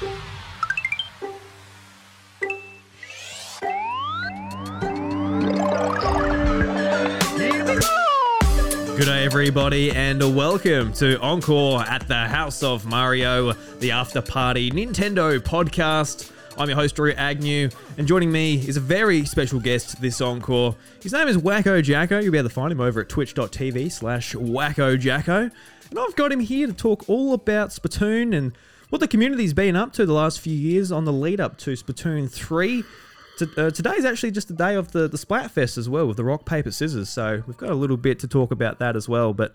Good day, everybody, and welcome to Encore at the House of Mario, the After Party Nintendo podcast. I'm your host, Drew Agnew, and joining me is a very special guest this Encore. His name is Wacko Jacko. You'll be able to find him over at twitch.tv slash Wacko Jacko. And I've got him here to talk all about Splatoon and what the community's been up to the last few years on the lead up to Splatoon 3. T- uh, today is actually just the day of the, the Splatfest as well with the rock, paper, scissors. So we've got a little bit to talk about that as well. But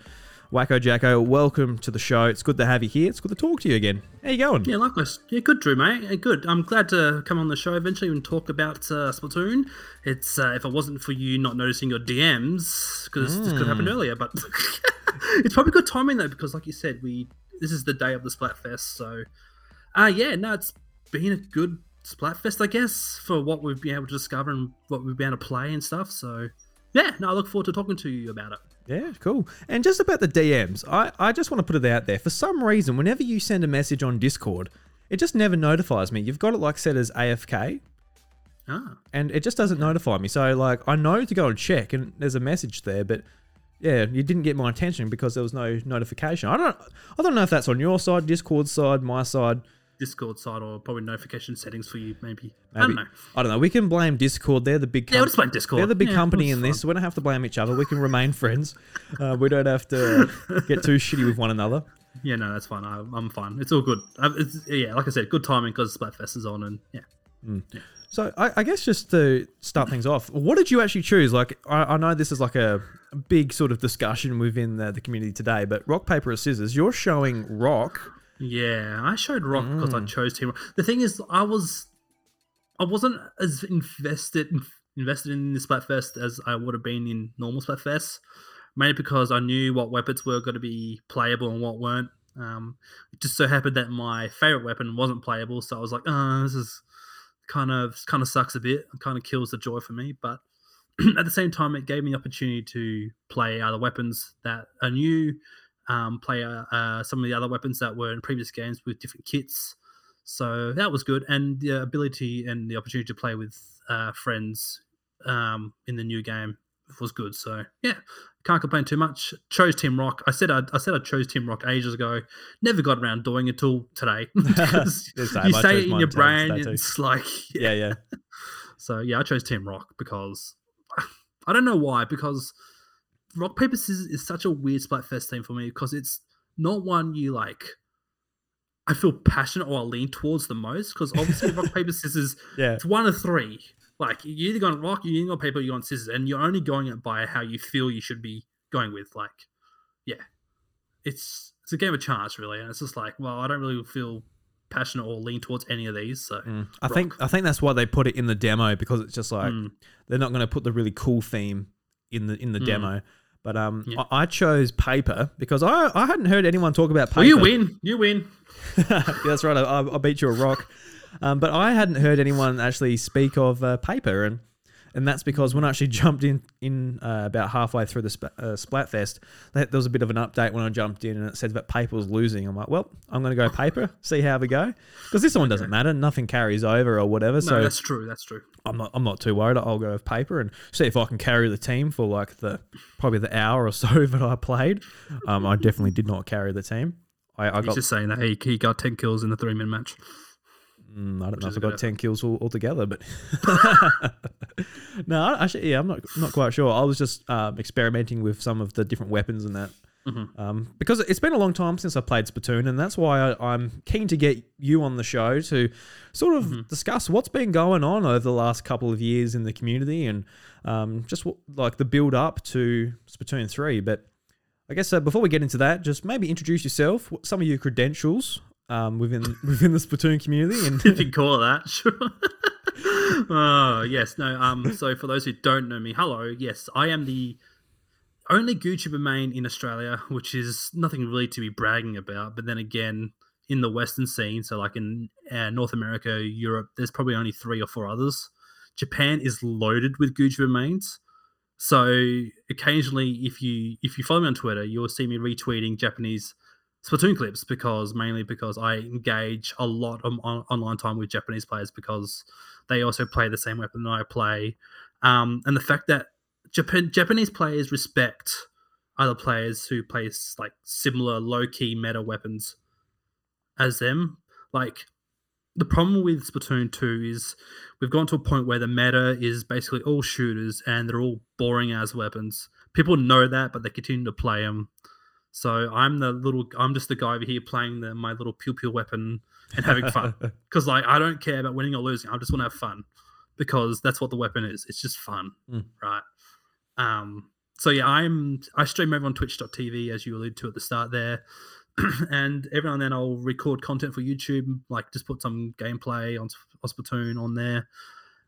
Wacko Jacko, welcome to the show. It's good to have you here. It's good to talk to you again. How you going? Yeah, likewise. Yeah, good, Drew, mate. Good. I'm glad to come on the show eventually and talk about uh, Splatoon. It's uh, if it wasn't for you not noticing your DMs because this could have happened earlier, but it's probably good timing though because, like you said, we this is the day of the Splatfest. So, uh yeah, no, it's been a good Splatfest, I guess, for what we've been able to discover and what we've been able to play and stuff. So, yeah, no, I look forward to talking to you about it. Yeah, cool. And just about the DMs, I, I just want to put it out there. For some reason, whenever you send a message on Discord, it just never notifies me. You've got it like set as AFK, Ah, and it just doesn't notify me. So like I know to go and check, and there's a message there, but yeah, you didn't get my attention because there was no notification. I don't I don't know if that's on your side, Discord side, my side. Discord side or probably notification settings for you, maybe. I don't know. I don't know. We can blame Discord. They're the big. Yeah, we'll just blame Discord. They're the big Yeah, company in this. We don't have to blame each other. We can remain friends. Uh, we don't have to get too shitty with one another. Yeah, no, that's fine. I, I'm fine. It's all good. Uh, It's, yeah, like I said, good timing because Splatfest is on, and yeah. So I, I guess just to start things off, what did you actually choose? Like I, I know this is like a big sort of discussion within the, the community today, but rock paper or scissors, you're showing rock. Yeah, I showed Rock because I chose Team Rock. The thing is, I was, I wasn't as invested invested in the Splatfest as I would have been in normal Splatfest, mainly because I knew what weapons were going to be playable and what weren't. Um, it just so happened that my favorite weapon wasn't playable, so I was like, oh, this is kind of kind of sucks a bit. It kind of kills the joy for me, but at the same time, it gave me the opportunity to play other weapons that are new, um, play uh, uh, some of the other weapons that were in previous games with different kits. So that was good, and the ability and the opportunity to play with uh, friends um, in the new game was good. So yeah, can't complain too much. Chose Team Rock. I said I, I said I chose Team Rock ages ago. Never got around doing it till today. Because The same, you say it in your brain, it's like Yeah, yeah. so yeah, I chose Team Rock because I don't know why. Because Rock Paper Scissors is such a weird Splatfest theme for me because it's not one you like. I feel passionate or I lean towards the most because obviously Rock Paper Scissors Yeah. it's one of three. Like you're either going rock, you're either going paper, you're on scissors, and you're only going it by how you feel you should be going with. Like, yeah, it's it's a game of chance really, and it's just like, well, I don't really feel passionate or lean towards any of these. So Mm. I think I think that's why they put it in the demo because it's just like Mm. they're not going to put the really cool theme in the in the Mm. demo. But um, Yeah. I, I chose paper because I I hadn't heard anyone talk about paper. well, you win, you win. yeah, that's right. I, I beat you a rock. Um, but I hadn't heard anyone actually speak of uh, paper, and and that's because when I actually jumped in in uh, about halfway through the sp- uh, Splatfest, that, there was a bit of an update when I jumped in, and it said that paper was losing. I'm like, well, I'm going to go paper, see how we go, because this one doesn't matter. Nothing carries over or whatever. No, so that's true. That's true. I'm not I'm not too worried. I'll go with paper and see if I can carry the team for like the probably the hour or so that I played. Um, I definitely did not carry the team. I, I He's got just saying that he, he got ten kills in the three minute match. Mm, I don't know if I got good ten kills all, altogether, but no, actually, yeah, I'm not not quite sure. I was just um, experimenting with some of the different weapons and that, Mhm. um, because it's been a long time since I played Splatoon, and that's why I, I'm keen to get you on the show to sort of Mm-hmm. discuss what's been going on over the last couple of years in the community and um, just what, like the build up to Splatoon three. But I guess uh, before we get into that, just maybe introduce yourself, what- some of your credentials um, within within the Splatoon community, and if you call that, sure. oh yes, no. Um, so for those who don't know me, hello. Yes, I am the only GooTuber main in Australia, which is nothing really to be bragging about. But then again, in the Western scene, so like in uh, North America, Europe, there's probably only three or four others. Japan is loaded with GooTuber mains. So occasionally, if you if you follow me on Twitter, you'll see me retweeting Japanese Splatoon clips because mainly because I engage a lot of on- online time with Japanese players because they also play the same weapon that I play, um, and the fact that Japan- Japanese players respect other players who play like similar low key meta weapons as them. Like the problem with Splatoon 2 is we've gone to a point where the meta is basically all shooters and they're all boring as weapons. People know that, but they continue to play them. So I'm the little, I'm just the guy over here playing the, my little pew pew weapon and having fun. Because like I don't care about winning or losing. I just want to have fun because that's what the weapon is. It's just fun, Mm. right? Um. So yeah, I'm I stream over on Twitch.tv as you alluded to at the start there, and every now and then I'll record content for YouTube, like just put some gameplay on, on Splatoon on there.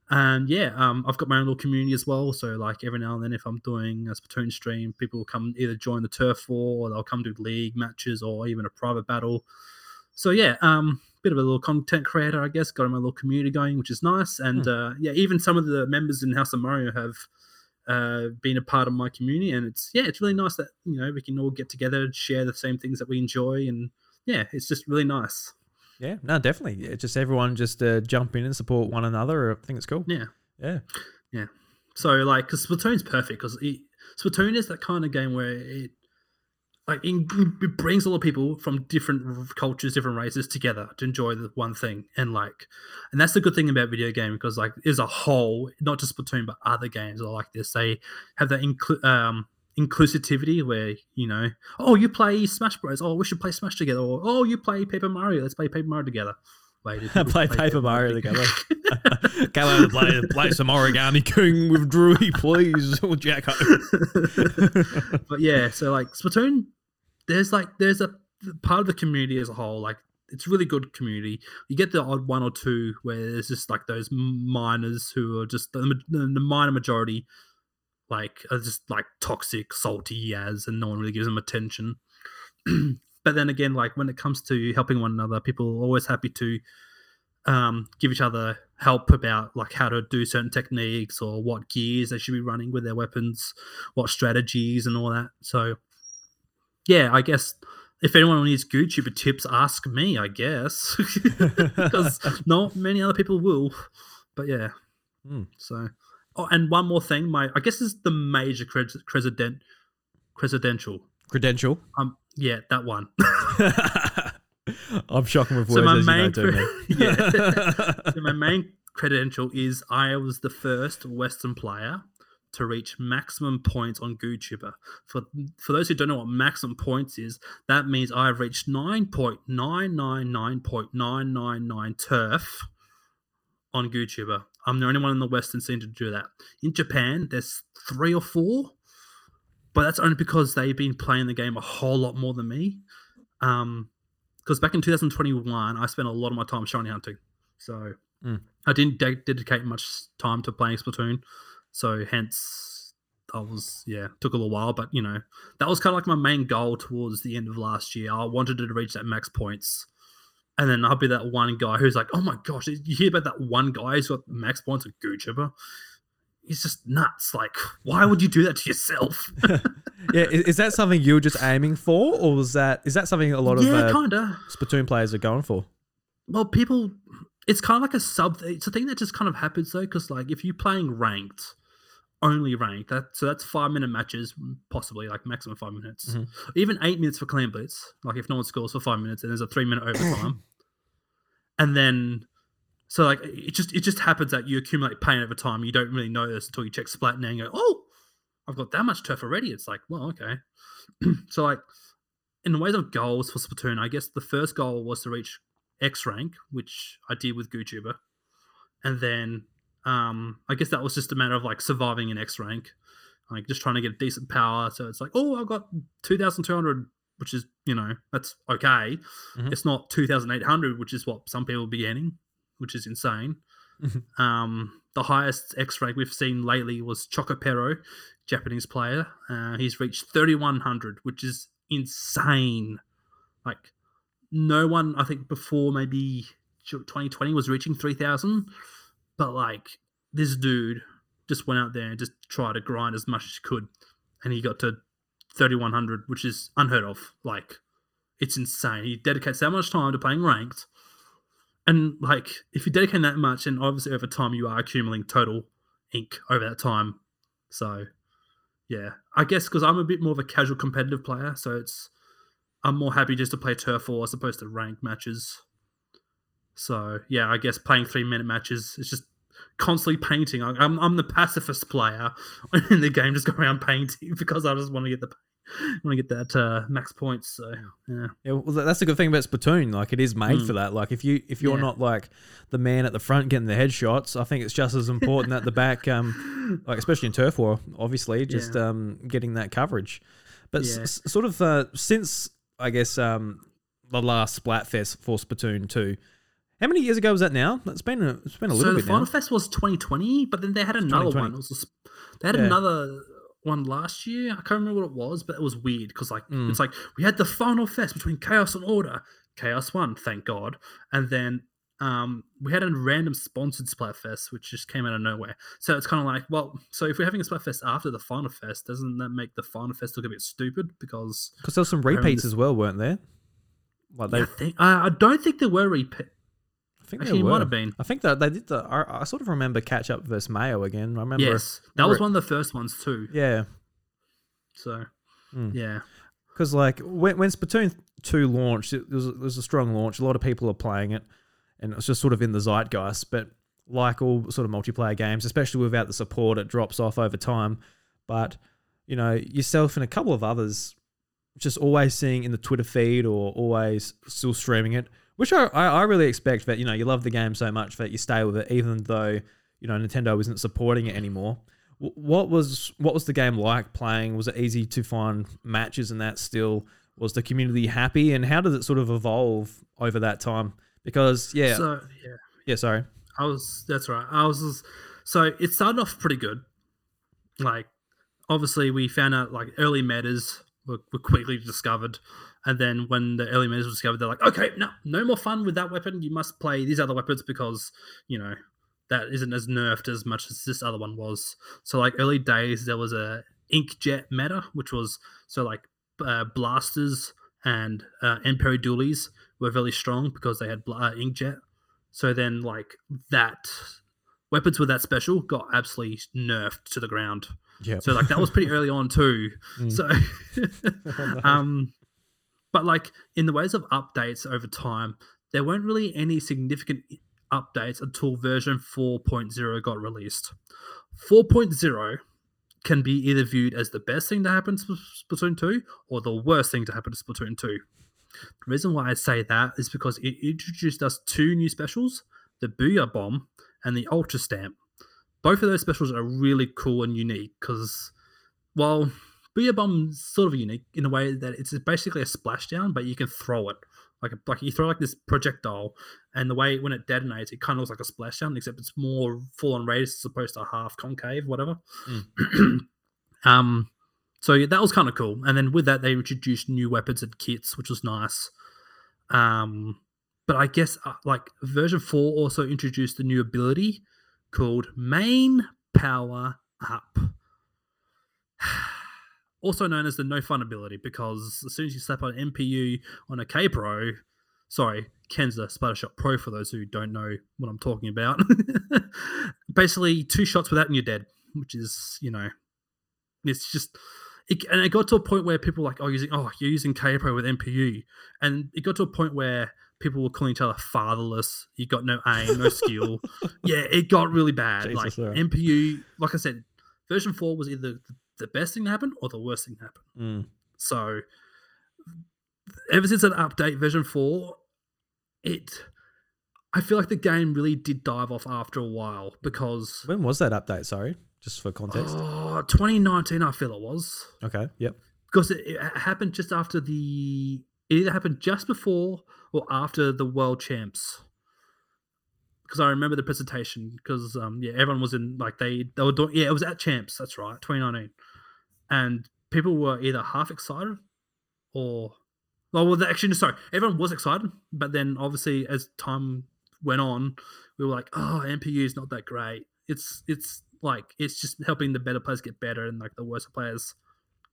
And yeah, um, I've got my own little community as well. So like every now and then, if I'm doing a Splatoon stream, people will come either join the turf war or they'll come do league matches or even a private battle. So yeah, um, bit of a little content creator, I guess. Got my little community going, which is nice. And uh, yeah, even some of the members in House of Mario have uh, been a part of my community, and it's yeah, it's really nice that you know we can all get together and share the same things that we enjoy, and yeah, it's just really nice. Yeah, no, definitely. Yeah, just everyone just uh, jump in and support one another. I think it's cool. Yeah. Yeah. Yeah. So like, because Splatoon's perfect because Splatoon is that kind of game where it like it, it brings a lot of people from different cultures, different races together to enjoy the one thing, and like, and that's the good thing about video game because like as a whole, not just Splatoon but other games are like this. They have that inclu- um inclusivity where you know, oh, you play Smash Bros. Oh, we should play Smash together. Or oh, you play Paper Mario. Let's play Paper Mario together. Wait, people play Paper Mario together. Go and play, play some Origami King with Drewy, please, or Jacko. but yeah, so like Splatoon, there's like there's a part of the community as a whole. Like it's really good community. You get the odd one or two where there's just like those minors who are just the the minor majority, like are just like toxic, salty as, and no one really gives them attention. but then again, like when it comes to helping one another, people are always happy to um, give each other help about like how to do certain techniques or what gears they should be running with their weapons, what strategies and all that. So, yeah, I guess if anyone needs GooTuber tips, ask me. I guess because not many other people will. But yeah, Hmm. so oh, and one more thing, my I guess is the major cres- presidential. Credential. Um, yeah, that one. I'm shocking with So words my as you know, main cre- yeah. so my main credential is I was the first Western player to reach maximum points on GooTuber. For for those who don't know what maximum points is, that means I've reached nine point nine nine nine point nine nine nine turf on GooTuber. I'm the only one in the Western scene to do that. In Japan, there's three or four, but that's only because they've been playing the game a whole lot more than me. Um, because back in 2021, I spent a lot of my time shiny hunting, so Mm. I didn't de- dedicate much time to playing Splatoon. So hence, I was yeah took a little while, but you know that was kind of like my main goal towards the end of last year. I wanted to reach that max points, and then I'll be that one guy who's like, oh my gosh, you hear about that one guy who's got max points at GooTuber? He's just nuts. Like, why would you do that to yourself? yeah, is, is that something you were just aiming for, or was that is that something a lot of yeah, uh, kinda. Splatoon players are going for? Well, people, it's kind of like a sub. It's a thing that just kind of happens though, because like if you're playing ranked, only ranked, that so that's five minute matches, possibly like maximum five minutes, Mhm. even eight minutes for Clam Blitz. Like if no one scores for five minutes, and there's a three minute overtime, and then. So like it just it just happens that you accumulate pain over time. You don't really notice until you check splat and go, oh, I've got that much turf already. It's like, well, okay. so like in the ways of goals for Splatoon, I guess the first goal was to reach X rank, which I did with GooTuber, and then um, I guess that was just a matter of like surviving an X rank, like just trying to get decent power. So it's like, oh, I've got two thousand two hundred, which is you know that's okay. Mhm. It's not two thousand eight hundred, which is what some people are beginning, which is insane. Mhm. um, the highest X rank we've seen lately was Chocopero, Japanese player. Uh, he's reached thirty one hundred, which is insane. Like no one, I think, before maybe 2020 was reaching 3,000. But like this dude just went out there and just tried to grind as much as he could. And he got to 3,100, which is unheard of. Like It's insane. He dedicates that much time to playing ranked, and like if you dedicate that much, and obviously over time you are accumulating total ink over that time. So, yeah, I guess because I'm a bit more of a casual competitive player, so it's I'm more happy just to play turf war as opposed to ranked matches. So yeah, I guess playing three minute matches is just constantly painting. I- I'm I'm the pacifist player in the game, just going around painting because I just want to get the want to get that uh, max points. So yeah, Yeah, well, that's the good thing about Splatoon. Like, it is made Mm. for that. Like, if you if you're Yeah. not like the man at the front getting the headshots, I think it's just as important at the back. Um, like especially in turf war, obviously, just um getting that coverage. But Yeah. s- sort of uh, since I guess um the last Splatfest for Splatoon two, how many years ago was that now? It's been a, it's been a so little the bit Final now. Fest was 2020, but then they had another one. It was they had Yeah. another one last year. I can't remember what it was, but it was weird because like Mm. it's like we had the Final Fest between Chaos and Order. Chaos won, thank God, and then um, we had a random sponsored Splatfest, which just came out of nowhere. So it's kind of like, well, so if we're having a Splatfest after the Final Fest, doesn't that make the Final Fest look a bit stupid? Because Because there were some repeats as well, weren't there? Like they, I think I, I don't think there were repeat. I think Actually, there it were. might have been. I think that they did the. I, I sort of remember Ketchup versus Mayo again. I remember. Yes, that was remember- one of the first ones too. Yeah, So Mm. yeah, because like when, when Splatoon two launched, it was, it was a strong launch. A lot of people are playing it, and it's just sort of in the zeitgeist. But like all sort of multiplayer games, especially without the support, it drops off over time. But you know, yourself and a couple of others, just always seeing in the Twitter feed or always still streaming it, which I, I, really expect that you know you love the game so much that you stay with it, even though you know Nintendo isn't supporting it anymore. What was what was the game like playing? Was it easy to find matches and that still? Was the community happy? And how does it sort of evolve over that time? Because yeah, So yeah, yeah, sorry, I was. That's right. I was. just- So it started off pretty good. Like, obviously, we found out like early metas were, were quickly discovered, and then when the early metas were discovered, they're like, okay, no, no more fun with that weapon. You must play these other weapons because you know that isn't as nerfed as much as this other one was. So like early days, there was a inkjet meta, which was so like uh, blasters and uh, Enperry dualies were really strong because they had uh, inkjet. So then, like that, weapons with that special got absolutely nerfed to the ground. yeah. So like that was pretty early on too. Mm. So, Oh, um, but like in the ways of updates over time, there weren't really any significant updates until version 4.0 got released. 4.0 can be either viewed as the best thing to happen to Splatoon 2 or the worst thing to happen to Splatoon 2. The reason why I say that is because it introduced us two new specials the Booyah Bomb and the Ultra Stamp. Both of those specials are really cool and unique because, well, Booyah Bomb's sort of unique in the way that it's basically a splashdown, but you can throw it. Like, a, like you throw like this projectile, and the way when it detonates, it kind of looks like a splashdown, except it's more full on radius as opposed to half concave, whatever. um, so yeah, that was kind of cool. And then with that, they introduced new weapons and kits, which was nice. Um, but I guess uh, like version four also introduced a new ability called Main Power Up. also known as the no fun ability because as soon as you slap on MPU on a K Pro, sorry, Kensa Splattershot Pro for those who don't know what I'm talking about. Basically, two shots without and you're dead, which is, you know, it's just. It, and it got to a point where people were like, oh, using oh, you're using K Pro with MPU, and it got to a point where people were calling each other fatherless. You got no aim, no skill. Yeah, it got really bad. Jesus, like yeah. MPU, like I said, version four was either the best thing to happen or the worst thing to happen. Mm. So ever since that update, version four, it I feel like the game really did dive off after a while because When was that update? Sorry, just for context. oh, 2019 I feel it was. Okay. Yep. Because it, it happened just after the it either happened just before or after the world champs. Because I remember the presentation because um yeah everyone was in like they they were doing yeah it was at champs that's right 2019, and people were either half excited or well, well actually no, sorry everyone was excited but then obviously as time went on we were like oh MPU is not that great it's it's like it's just helping the better players get better and like the worse players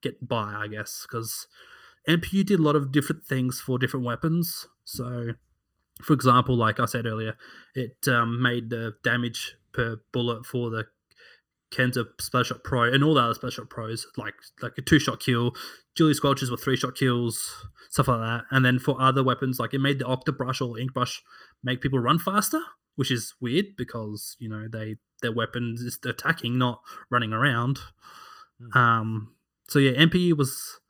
get by I guess because MPU did a lot of different things for different weapons. So, for example, like I said earlier, it um, made the damage per bullet for the Kenza Special Shot Pro and all the other Splattershot Pros, like like a two shot kill. Dualie Squelchers were three shot kills, stuff like that. And then for other weapons, like it made the Octobrush or Ink Brush make people run faster, which is weird because you know they their weapons is attacking, not running around. Mm. Um, so yeah, MPU was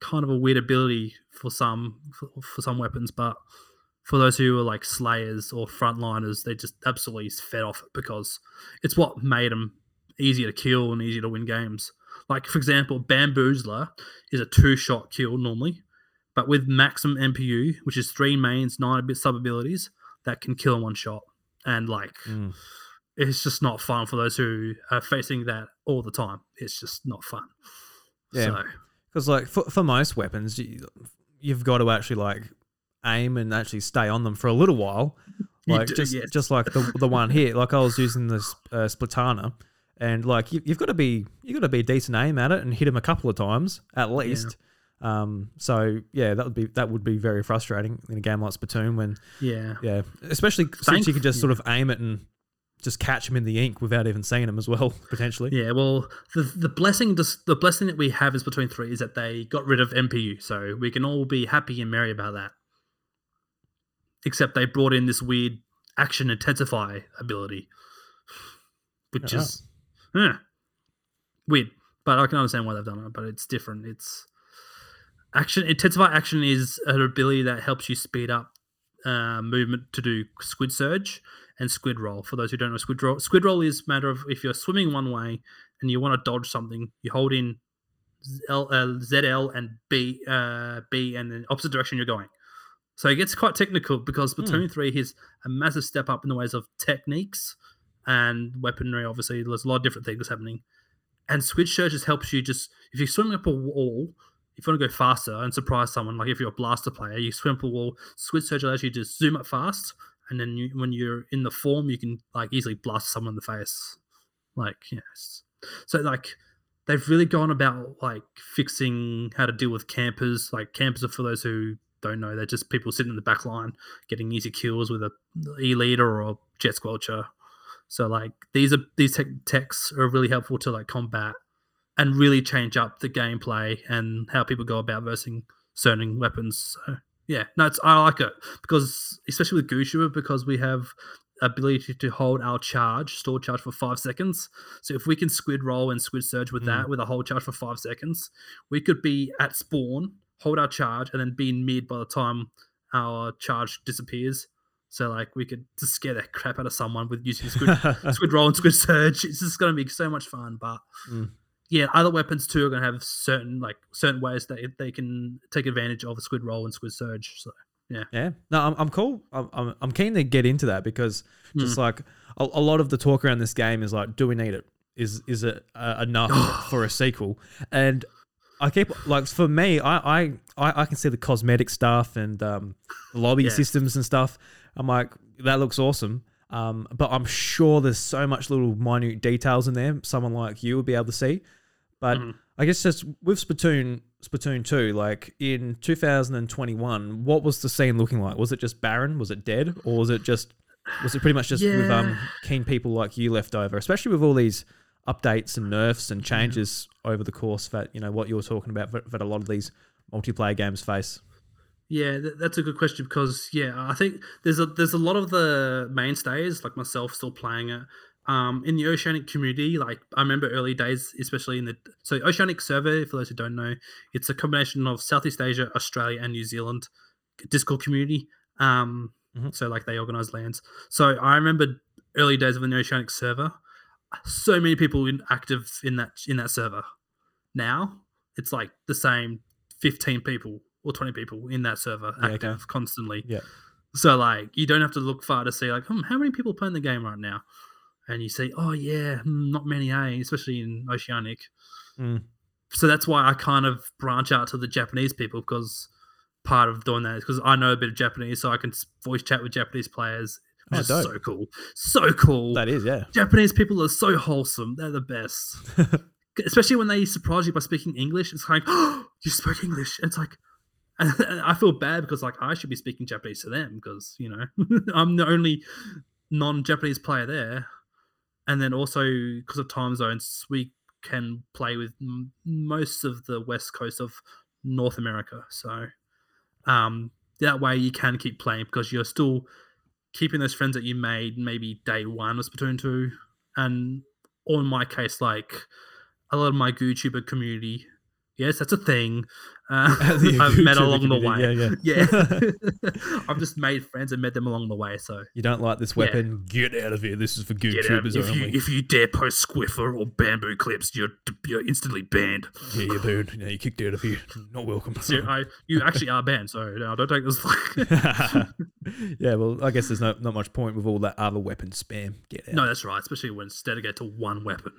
kind of a weird ability for some for, for some weapons, but for those who were like slayers or frontliners, they just absolutely fed off it because it's what made them easier to kill and easier to win games. Like for example, Bamboozler is a two-shot kill normally, but with maximum MPU, which is three mains, nine bit sub abilities, that can kill in one shot. And like, Mm. it's just not fun for those who are facing that all the time. It's just not fun. Yeah. So, Because like for, for most weapons, you, you've got to actually like aim and actually stay on them for a little while. Like do, just yes. just like the the one here. Like I was using this uh, Splatana, and like you, you've got to be you've got to be a decent aim at it and hit him a couple of times at least. Um, so yeah, that would be that would be very frustrating in a game like Splatoon when yeah. yeah, especially since you could just sort of aim it and just catch him in the ink without even seeing him as well potentially. Yeah, well, the the blessing just the blessing that we have is between three is that they got rid of MPU, so we can all be happy and merry about that. Except they brought in this weird action intensify ability, which Oh. is eh, weird. But I can understand why they've done it. But it's different. It's action intensify action is an ability that helps you speed up uh, movement to do squid surge and squid roll. For those who don't know, squid roll squid roll is a matter of if you're swimming one way and you want to dodge something, you hold in L, uh, ZL and B uh, B and the opposite direction you're going. So it gets quite technical because hmm. Platoon Three is a massive step up in the ways of techniques and weaponry. Obviously, there's a lot of different things happening. And Squid Surge just helps you just if you're swimming up a wall, if you want to go faster and surprise someone, like if you're a blaster player, you swim up a wall. Squid Surge allows you to zoom up fast, and then you, when you're in the form, you can like easily blast someone in the face. Like yes, so like they've really gone about like fixing how to deal with campers. Like campers are for those who don't know, they're just people sitting in the back line getting easy kills with a e leader or jet squelcher. So like these are these tech, techs are really helpful to like combat and really change up the gameplay and how people go about versing certain weapons. So yeah, no, it's I like it because especially with Gushu because we have ability to hold our charge, store charge for five seconds. So if we can squid roll and squid surge with Mm. that with a hold charge for five seconds, we could be at spawn, hold our charge, and then be in mid by the time our charge disappears. So like we could just scare the crap out of someone with using squid squid roll and squid surge. It's just going to be so much fun. But Mm. yeah, other weapons too are going to have certain like certain ways that they can take advantage of a squid roll and squid surge. So Yeah, yeah. no, I'm, I'm cool. I'm, I'm, I'm keen to get into that because just Hmm. like a, a lot of the talk around this game is like, do we need it? Is is it uh, enough for a sequel? And I keep like for me, I I, I, I can see the cosmetic stuff and um, the lobby Yeah. systems and stuff. I'm like, that looks awesome. Um, but I'm sure there's so much little minute details in there. Someone like you would be able to see. But Mhm. I guess just with Splatoon, Splatoon 2, like in 2021, what was the scene looking like? Was it just barren? Was it dead? Or was it just, was it pretty much just with um, keen people like you left over, especially with all these updates and nerfs and changes over the course that, you know, what you were talking about that, that a lot of these multiplayer games face? Yeah, that's a good question because yeah, I think there's a there's a lot of the mainstays like myself still playing it. Um, in the Oceanic community, like I remember early days, especially in the so Oceanic server. For those who don't know, it's a combination of Southeast Asia, Australia, and New Zealand Discord community. Um, Mhm. so like they organize LANs. So I remember early days of the Oceanic server. So many people in, active in that in that server. Now it's like the same fifteen people or 20 people in that server Yeah, okay. active constantly. Yeah. So like you don't have to look far to see like, hmm, how many people playing the game right now? And you see, oh yeah, hmm, not many, a eh? Especially in Oceanic. Mm. So that's why I kind of branch out to the Japanese people because part of doing that is because I know a bit of Japanese, so I can voice chat with Japanese players, Oh, so cool. So cool. That is, yeah. Japanese people are so wholesome. They're the best. Especially when they surprise you by speaking English. It's like, oh, you spoke English. It's like, and I feel bad because like I should be speaking Japanese to them because you know I'm the only non-Japanese player there, and then also because of time zones, we can play with m- most of the west coast of North America. So um, that way you can keep playing because you're still keeping those friends that you made maybe day one of Splatoon 2. And or in my case, like a lot of my GooTuber community Yes, that's a thing. Uh, I've met along the way. Yeah, yeah. yeah. I've just made friends and met them along the way. So you don't like this weapon? Get out of here. This is for GooTubers if only. You, if you dare post Squiffer or bamboo clips, you're you're instantly banned. Yeah, you're banned. Yeah, you kicked out of here. Not welcome. So I, you actually are banned. So no, don't take this. yeah, well, I guess there's not not much point with all that other weapon spam. Get out. No, that's right. Especially when it's get to one weapon.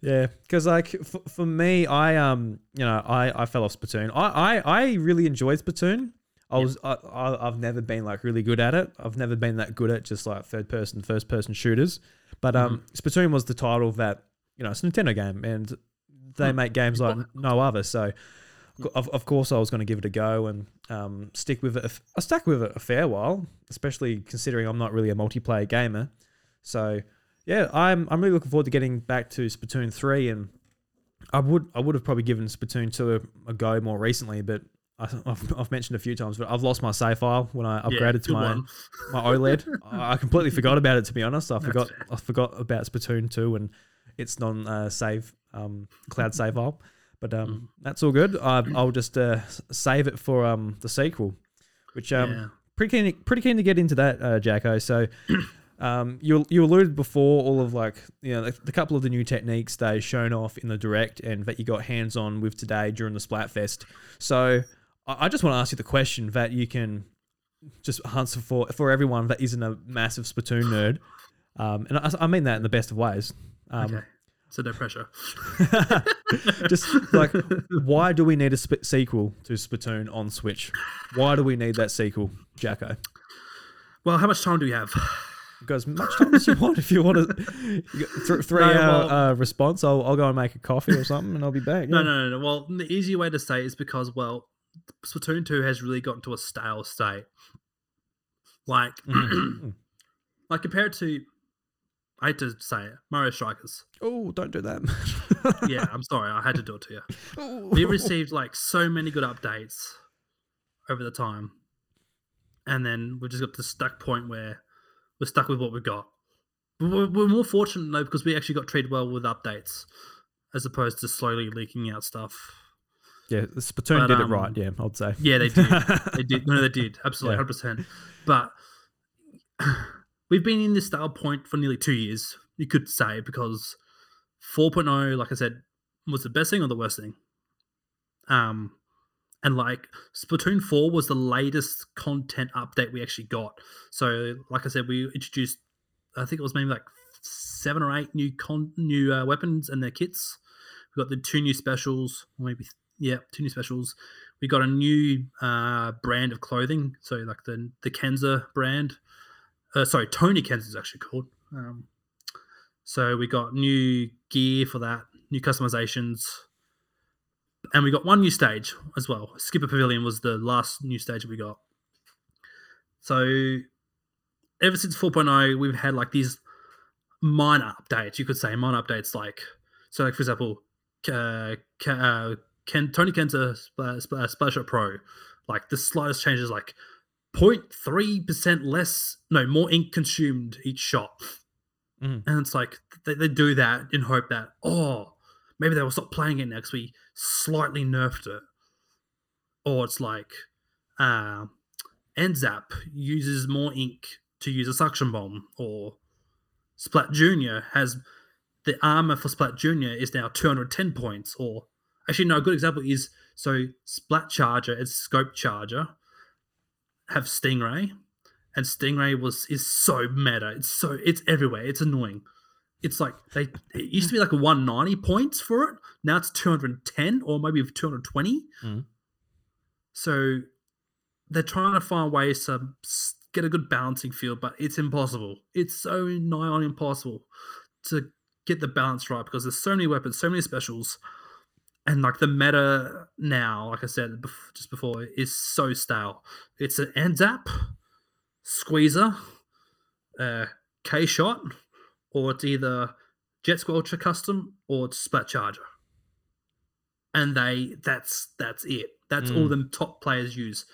Yeah, because like for, for me, I um, you know, I I fell off Splatoon. I I, I really enjoyed Splatoon. I was I, I I've never been like really good at it. I've never been that good at just like third person, first person shooters. But um, mm. Splatoon was the title that you know it's a Nintendo game, and they mm. make games like no other. So of, of course I was going to give it a go and um, stick with it. I stuck with it a fair while, especially considering I'm not really a multiplayer gamer. So yeah, I'm I'm really looking forward to getting back to Splatoon three, and I would I would have probably given Splatoon two a, a go more recently, but I, have I've mentioned a few times, but I've lost my save file when I upgraded yeah, to my one. my OLED. I completely forgot about it to be honest. I forgot I forgot about Splatoon two and its non uh, save um, cloud save file. But um, mm. that's all good. I, will just uh, save it for um, the sequel, which um, yeah. pretty keen pretty keen to get into that, uh, Jacko. So um, you you alluded before all of like you know the, the couple of the new techniques they shown off in the direct and that you got hands on with today during the Splatfest. So I, I just want to ask you the question that you can just answer for for everyone that isn't a massive Splatoon nerd, um, and I, I, mean that in the best of ways. Um, okay. So no pressure. just like, why do we need a sp- sequel to Splatoon on Switch? Why do we need that sequel, Jacko? Well, how much time do we have? Go as much time as you want. If you want a th- three no, hour well, uh, response, I'll, I'll go and make a coffee or something and I'll be back. Yeah. No, no, no, no. Well, the easy way to say it is because, well, Splatoon 2 has really gotten to a stale state. Like, mm-hmm. like compared to, I hate to say it, Mario Strikers. Oh, don't do that. yeah, I'm sorry. I had to do it to you. Ooh. We received like so many good updates over the time. And then we just got to the stuck point where we're stuck with what we've got. We're, we're more fortunate though because we actually got treated well with updates, as opposed to slowly leaking out stuff. Yeah, Splatoon but, did um, it right. Yeah, I'd say. Yeah, they did. they did. No, they did. Absolutely, hundred yeah. percent. But we've been in this style point for nearly two years. You could say because 4.0, like I said, was the best thing or the worst thing. Um, and like Splatoon 4 was the latest content update we actually got. So, like I said, we introduced, I think it was maybe like seven or eight new con new uh, weapons and their kits. We got the two new specials, maybe yeah, two new specials. We got a new uh, brand of clothing, so like the the Kensa brand. Uh, sorry, Toni Kensa is actually called. Um, so we got new gear for that, new customizations and we got one new stage as well. Skipper Pavilion was the last new stage we got. So ever since 4.0, we've had like these minor updates. You could say minor updates, like so, like for example, uh, uh, Ken, Toni Kensa Splash Pro, like the slightest changes, like 0.3 percent less, no more ink consumed each shot, mm. and it's like they, they do that in hope that oh maybe they will stop playing it next we slightly nerfed it. Or it's like uh, NZAP uses more ink to use a suction bomb, or Splat Junior has the armor for Splat Junior is now 210 points. Or actually, no, a good example is so Splat Charger and Scope Charger have Stingray, and Stingray was is so meta. It's so it's everywhere. It's annoying it's like they it used to be like 190 points for it. Now it's 210 or maybe 220. Mm. So they're trying to find ways to get a good balancing field, but it's impossible. It's so nigh on impossible to get the balance right because there's so many weapons, so many specials, and like the meta now, like I said just before, is so stale. It's an NZAP, Squeezer, uh, K Shot, or it's either Jet Ultra Custom or it's Splat Charger. And they that's that's it. That's all Mm. the top players use.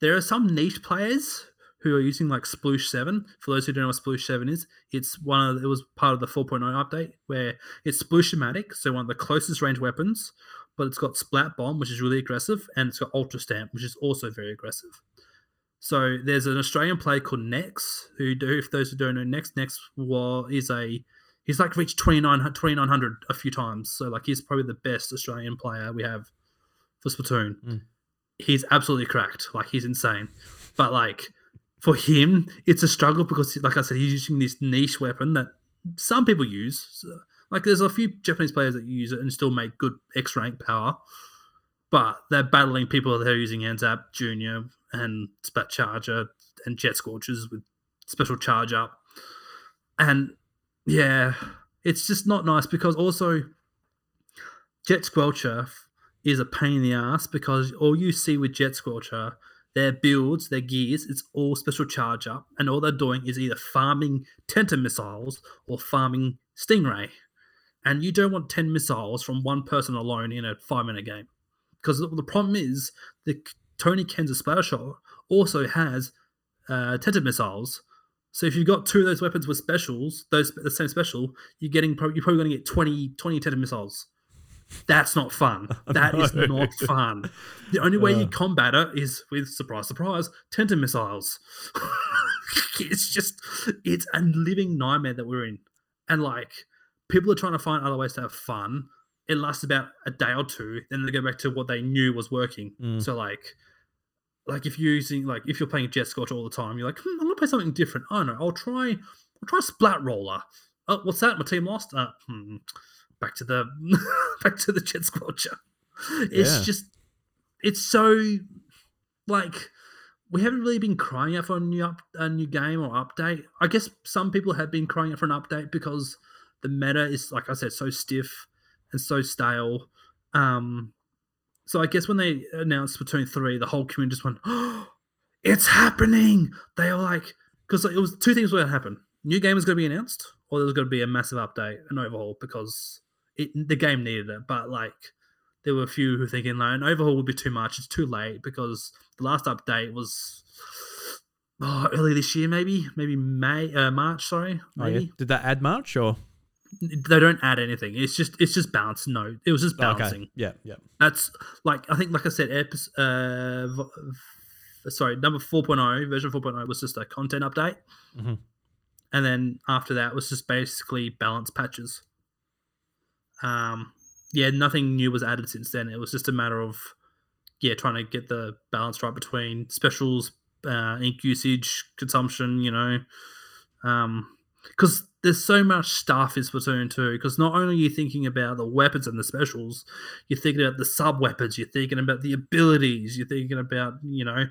There are some niche players who are using like Sploosh 7. For those who don't know what Sploosh 7 is, it's one of it was part of the 4.0 update where it's Sploosh-O-Matic, so one of the closest range weapons, but it's got Splat Bomb, which is really aggressive, and it's got Ultra Stamp, which is also very aggressive. So there's an Australian player called Nex, who do if those who don't know Nex, Nex was is a he's like reached 29 2900 a few times. So like he's probably the best Australian player we have for Splatoon. Mm. He's absolutely cracked. Like he's insane. But like for him, it's a struggle because like I said, he's using this niche weapon that some people use. So, like there's a few Japanese players that use it and still make good X rank power. But they're battling people that are using NZAP Junior and Splat Charger and Jet Squelchers with special charge up. And yeah, it's just not nice because also Jet Squelcher is a pain in the ass because all you see with Jet Squelcher, their builds, their gears, it's all special charge up, and all they're doing is either farming Tenta missiles or farming Stingray. And you don't want 10 missiles from one person alone in a five minute game. Because the, the problem is the Toni Kensa Splatter Shot also has uh, missiles. So if you've got two of those weapons with specials, those the same special, you're getting pro- you're probably going to get 20, 20 Tenta missiles. That's not fun. That is No. not fun. The only way you Uh. combat it is with surprise, surprise, Tenta missiles. it's just it's a living nightmare that we're in, and like people are trying to find other ways to have fun. It lasts about a day or two, then they go back to what they knew was working. Mm. So like, like if you're using like if you're playing Jet Scotch all the time, you're like, hmm, I'm gonna play something different. I don't know. I'll try. I'll try Splat Roller. Oh, what's that? My team lost. Uh, hmm. Back to the back to the Jet Squelcher. It's Yeah. just it's so like we haven't really been crying out for a new up, a new game or update. I guess some people have been crying out for an update because the meta is like I said so stiff and so stale. Um, so I guess when they announced Splatoon three, the whole community just went, "Oh, it's happening!" They were like, because it was two things were going to happen: new game was going to be announced, or there was going to be a massive update, an overhaul, because it the game needed it. But like, there were a few who were thinking like an overhaul would be too much. It's too late because the last update was oh, early this year, maybe, maybe May, uh, March. Sorry, Oh, yeah. Did that add March or they don't add anything. It's just it's just balance. No, it was just Oh, balancing. okay? Yeah, yeah. That's like I think, like I said, uh, sorry, number four oh, version four was just a content update, Mhm. and then after that was just basically balance patches. Um, yeah, nothing new was added since then. It was just a matter of yeah, trying to get the balance right between specials, uh, ink usage, consumption. You know, um, because there's so much stuff in Splatoon 2. Because not only are you thinking about the weapons and the specials, you're thinking about the sub weapons, you're thinking about the abilities, you're thinking about, you know,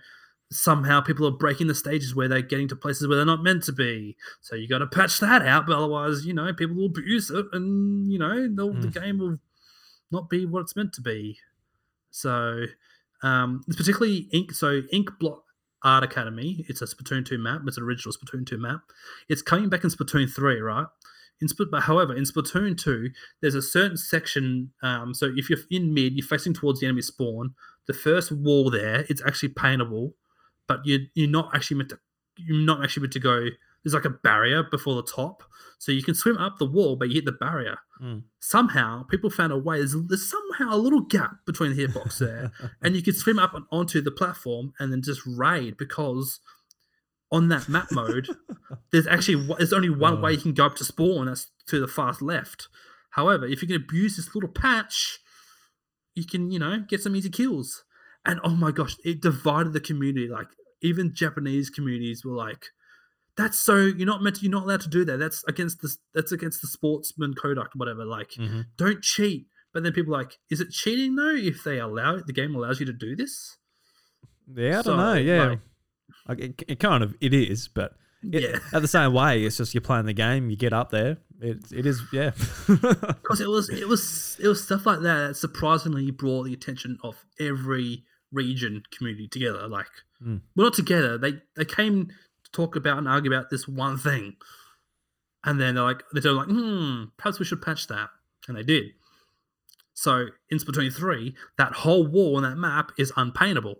somehow people are breaking the stages where they're getting to places where they're not meant to be. So you got to patch that out, but otherwise, you know, people will abuse it and, you know, they'll the game will not be what it's meant to be. So, um, it's particularly Ink. So, Ink Block Art Academy, it's a Splatoon 2 map, it's an original Splatoon 2 map. It's coming back in Splatoon 3, right? In Spl- but however, in Splatoon 2, there's a certain section. Um, so if you're in mid, you're facing towards the enemy spawn. The first wall there, it's actually paintable, but you you're not actually meant to. You're not actually meant to go. There's like a barrier before the top, so you can swim up the wall, but you hit the barrier. Mm. Somehow, people found a way. There's, there's somehow a little gap between the hitbox there, and you can swim up and onto the platform and then just raid because on that map mode, there's actually there's only one Oh. way you can go up to spawn. That's to the far left. However, if you can abuse this little patch, you can you know get some easy kills. And oh my gosh, it divided the community. Like even Japanese communities were like, "That's so you're not meant to, you're not allowed to do that. That's against the that's against the sportsman conduct, whatever. Like Mhm. don't cheat." But then people are like, "Is it cheating though if they allow it? The game allows you to do this?" Yeah, I So, don't know. Yeah, like- it, it kind of it is, but it- Yeah. at the same way, it's just you're playing the game. You get up there, it it is yeah. because it was it was it was stuff like that that surprisingly brought the attention of every region community together. Like, Mm. well, not together. They they came talk about and argue about this one thing, and then they're like they're like, hmm, perhaps we should patch that, and they did. So in Splatoon three, that whole wall on that map is unpaintable.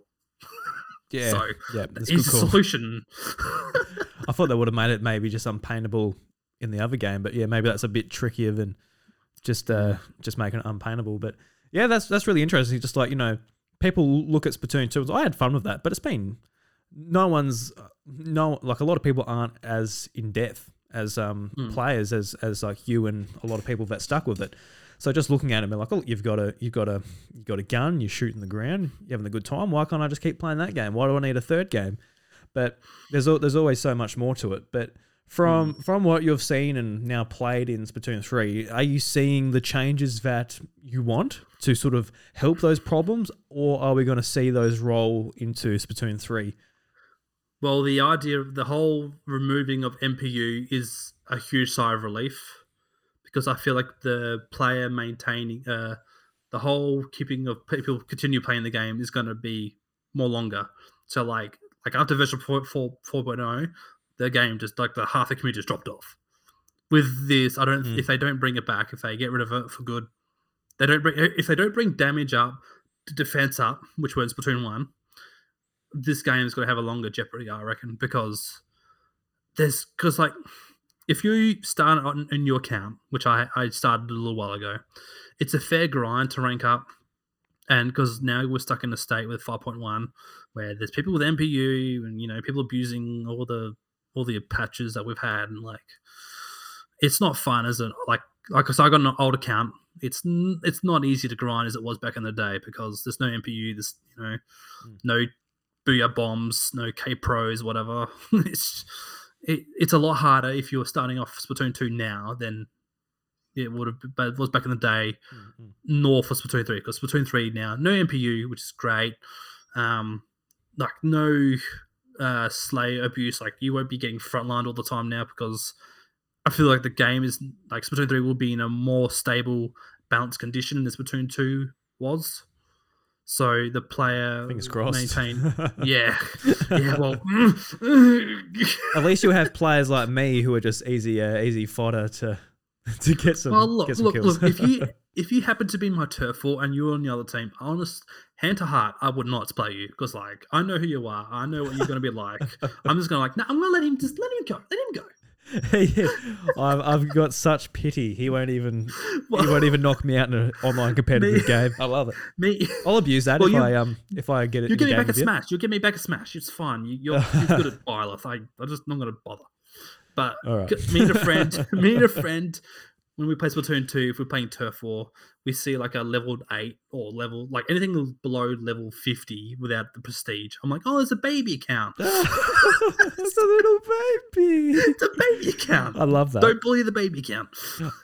yeah, So yeah, that's good solution. I thought they would have made it maybe just unpaintable in the other game, but yeah, maybe that's a bit trickier than just uh just making it unpaintable. But yeah, that's that's really interesting. Just like you know, people look at Splatoon two. I had fun with that, but it's been no one's no like a lot of people aren't as in depth as um Hmm. players as as like you and a lot of people that stuck with it. So just looking at it, and like, oh, you've got a you've got a you've got a gun, you're shooting the ground, you're having a good time. Why can't I just keep playing that game? Why do I need a third game? But there's there's always so much more to it. But from from what you've seen and now played in Splatoon three, are you seeing the changes that you want to sort of help those problems, or are we going to see those roll into Splatoon three? Well, the idea of the whole removing of MPU is a huge sigh of relief because I feel like the player maintaining uh, the whole keeping of people continue playing the game is going to be more longer. So like like after version 4, 4, 4.0, the game just like the half the community just dropped off. With this, I don't Mm. if they don't bring it back, if they get rid of it for good, they don't bring if they don't bring damage up, defense up, which was Splatoon one this game is going to have a longer jeopardy, I reckon, because there's because like if you start on a new account, which I I started a little while ago, it's a fair grind to rank up, and because now we're stuck in a state with 5.1 where there's people with MPU and you know people abusing all the all the patches that we've had, and like it's not fun, as it? Like like so I got an old account. It's n- it's not easy to grind as it was back in the day because there's no MPU, there's you know Mm. no booyah bombs, no K pros, whatever. it's it, it's a lot harder if you're starting off Splatoon two now than it would have but it was back in the day. Nor for Splatoon three because Splatoon three now no MPU, which is great. Um, like no uh, slay abuse. Like you won't be getting frontlined all the time now because I feel like the game is like Splatoon three will be in a more stable, balanced condition than Splatoon two was. So the player Fingers crossed. maintain yeah, yeah. Well, At least you have players like me who are just easy, uh, easy fodder to to get some, well, look, get some look, kills. look. If you if you happen to be my turf war and you're on the other team, honest hand to heart, I would not play you because like I know who you are. I know what you're going to be like. I'm just going to like, no, I'm going to let him just let him go. Let him go. yeah, I've, I've got such pity. He won't even he won't even knock me out in an online competitive Me- game. I love it. me. I'll abuse that Well, if you- I um if I get it. You in give me back a with you. smash. You give me back a smash. It's fine. You, you're, you're good at Byleth. I, I just not going to bother. But All right. g- me and a friend, me and a friend, when we play Splatoon 2, if we're playing Turf War, we see like a level 8 or level, like anything below level 50 without the prestige. I'm like, oh, there's a baby account. it's a little baby. it's a baby account. I love that. Don't bully the baby account.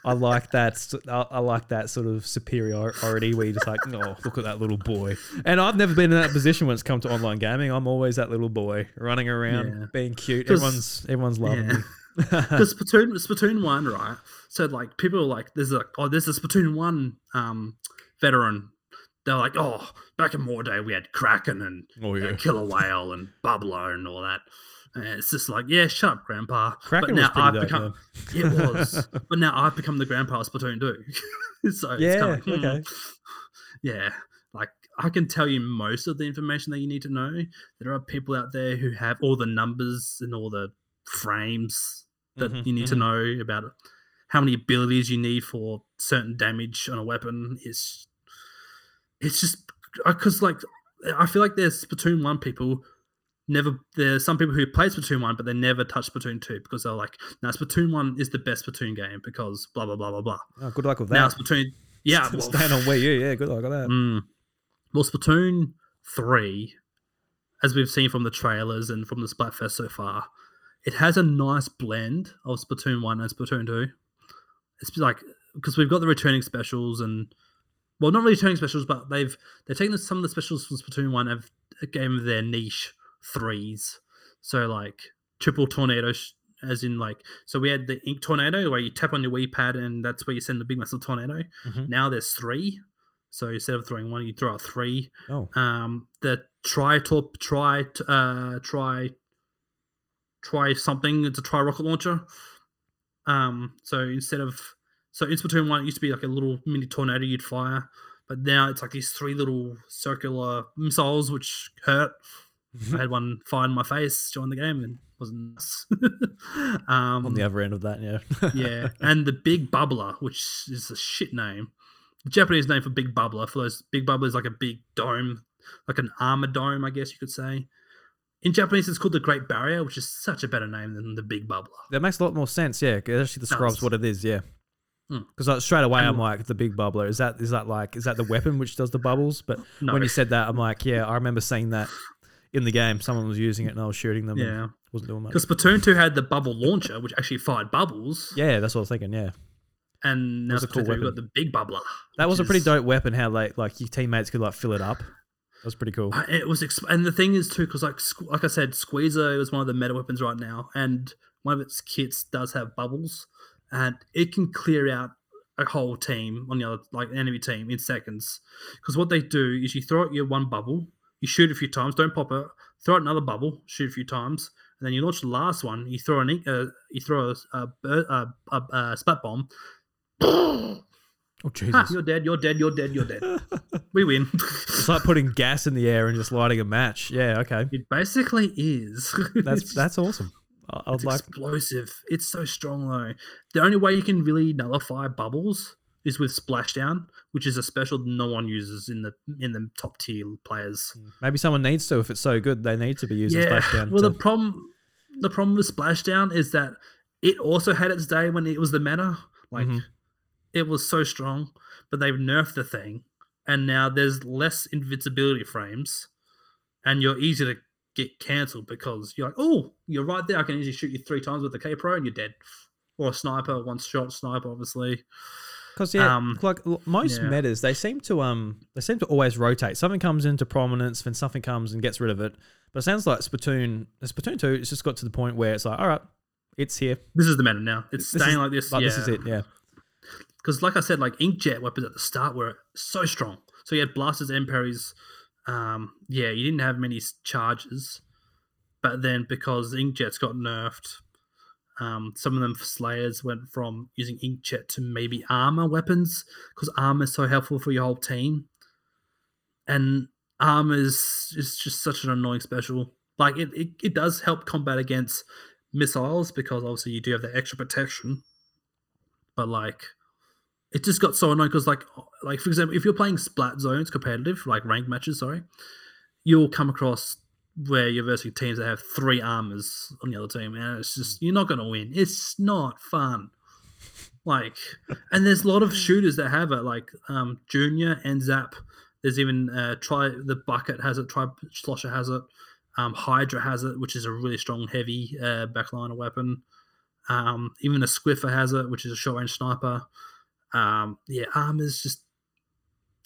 I like that. I like that sort of superiority where you're just like, oh, look at that little boy. And I've never been in that position when it's come to online gaming. I'm always that little boy running around, Yeah. being cute. Everyone's everyone's loving Yeah. me. Because Splatoon, Splatoon 1, right? So, like, people are like, there's a, oh, there's a Splatoon 1 um, veteran. They're like, oh, back in more day, we had Kraken and Oh uh, Killer Wail and Bubbler and all that. And it's just like, yeah, shut up, Grandpa. Kraken but now I've dope, become, it was, but now I've become the Grandpa of Splatoon 2. so Yeah, it's kind of, hmm. okay. yeah, like I can tell you most of the information that you need to know. There are people out there who have all the numbers and all the frames that Mhm, you need to mhm. know about how many abilities you need for certain damage on a weapon. It's it's just because like I feel like there's Splatoon one people never there's some people who play Splatoon one but they never touch Splatoon two because they're like now Splatoon one is the best Splatoon game because blah blah blah blah blah. Oh, good luck with that. Now that. Splatoon yeah well, Staying on Wii U, yeah, good luck with that. Mm. Well, Splatoon 3, as we've seen from the trailers and from the Splatfest so far, it has a nice blend of Splatoon 1 and Splatoon 2. It's like, because we've got the returning specials and, well, not really returning specials, but they've they've taken some of the specials from Splatoon 1 and have gave them their niche threes. So, like, triple tornado sh- as in like so we had the ink tornado where you tap on your Wii pad and that's where you send the big massive tornado. Mhm. Now there's three, so instead of throwing one, you throw out three. Oh, Um, the try torp try t- uh try try something. It's a try rocket launcher. Um, so instead of so in Splatoon one, it used to be like a little mini tornado you'd fire, but now it's like these three little circular missiles which hurt. I had one fire in my face during the game and it wasn't nice. um, on the other end of that, yeah. yeah, and the big bubbler, which is a shit name. The Japanese name for big bubbler for those big bubbler is like a big dome, like an armor dome, I guess you could say. In Japanese, it's called the Great Barrier, which is such a better name than the Big Bubbler. That makes a lot more sense. Yeah, it actually describes what it is. Yeah, Mm. because like, straight away And- I'm like the big bubbler. Is that is that like is that the weapon which does the bubbles? But No, when you said that, I'm like, yeah, I remember seeing that in the game. Someone was using it and I was shooting them. and yeah, wasn't doing much. because Splatoon two had the bubble launcher, which actually fired bubbles, Yeah, that's what I was thinking. Yeah, and now a cool Splatoon 3 got the Big Bubbler. that was a pretty dope weapon. How like like your teammates could like fill it up. Was pretty cool. I- It was, exp- and the thing is too, because like like I said, Squeezer is one of the meta weapons right now, and one of its kits does have bubbles, and it can clear out a whole team on the other, like enemy team in seconds. Because what they do is you throw out your one bubble, you shoot a few times, don't pop it, throw out another bubble, shoot a few times, and then you launch the last one. You throw an uh, you throw a a, a, a, a splat bomb. Oh Ha, Jesus! you're dead. You're dead. You're dead. You're dead. we win. it's like putting gas in the air and just lighting a match. Yeah, okay, It basically is. that's that's awesome. I- I'd It's like. explosive. It's so strong though. The only way you can really nullify bubbles is with splashdown, which is a special no one uses in the in the top tier players. Maybe someone needs to. If it's so good, they need to be using yeah. splashdown. Well, to- the problem the problem with splashdown is that it also had its day when it was the meta. Like Mhm. It was so strong, but they've nerfed the thing, and now there's less invincibility frames, and you're easy to get cancelled because you're like, oh, you're right there. I can easily shoot you three times with the K Pro and you're dead. Or a sniper, one shot sniper, obviously. Because yeah, Um, like most yeah. metas, they seem to um they seem to always rotate. Something comes into prominence, then something comes and gets rid of it. But it sounds like Splatoon, Splatoon two, it's just got to the point where it's like, all right, it's here. This is the meta now. It's This staying is- like this. Like yeah. this is it. Yeah. Because like I said, like inkjet weapons at the start were so strong. So you had blasters, Enperries. Um, yeah, you didn't have many charges, but then because inkjets got nerfed, um, some of them for slayers went from using inkjet to maybe armor weapons because armor is so helpful for your whole team, and armor is is just such an annoying special. Like it, it, it does help combat against missiles because obviously you do have the extra protection, but like it just got so annoying because like like for example if you're playing splat zones competitive like ranked matches sorry you'll come across where you're versing teams that have three armors on the other team and it's just you're not going to win. It's not fun. Like and there's a lot of shooters that have it like um junior and zap. There's even uh try the bucket has it try slosher has it um hydra has it which is a really strong heavy uh backliner weapon. Um even a squiffer has it which is a short range sniper um, yeah, Armors just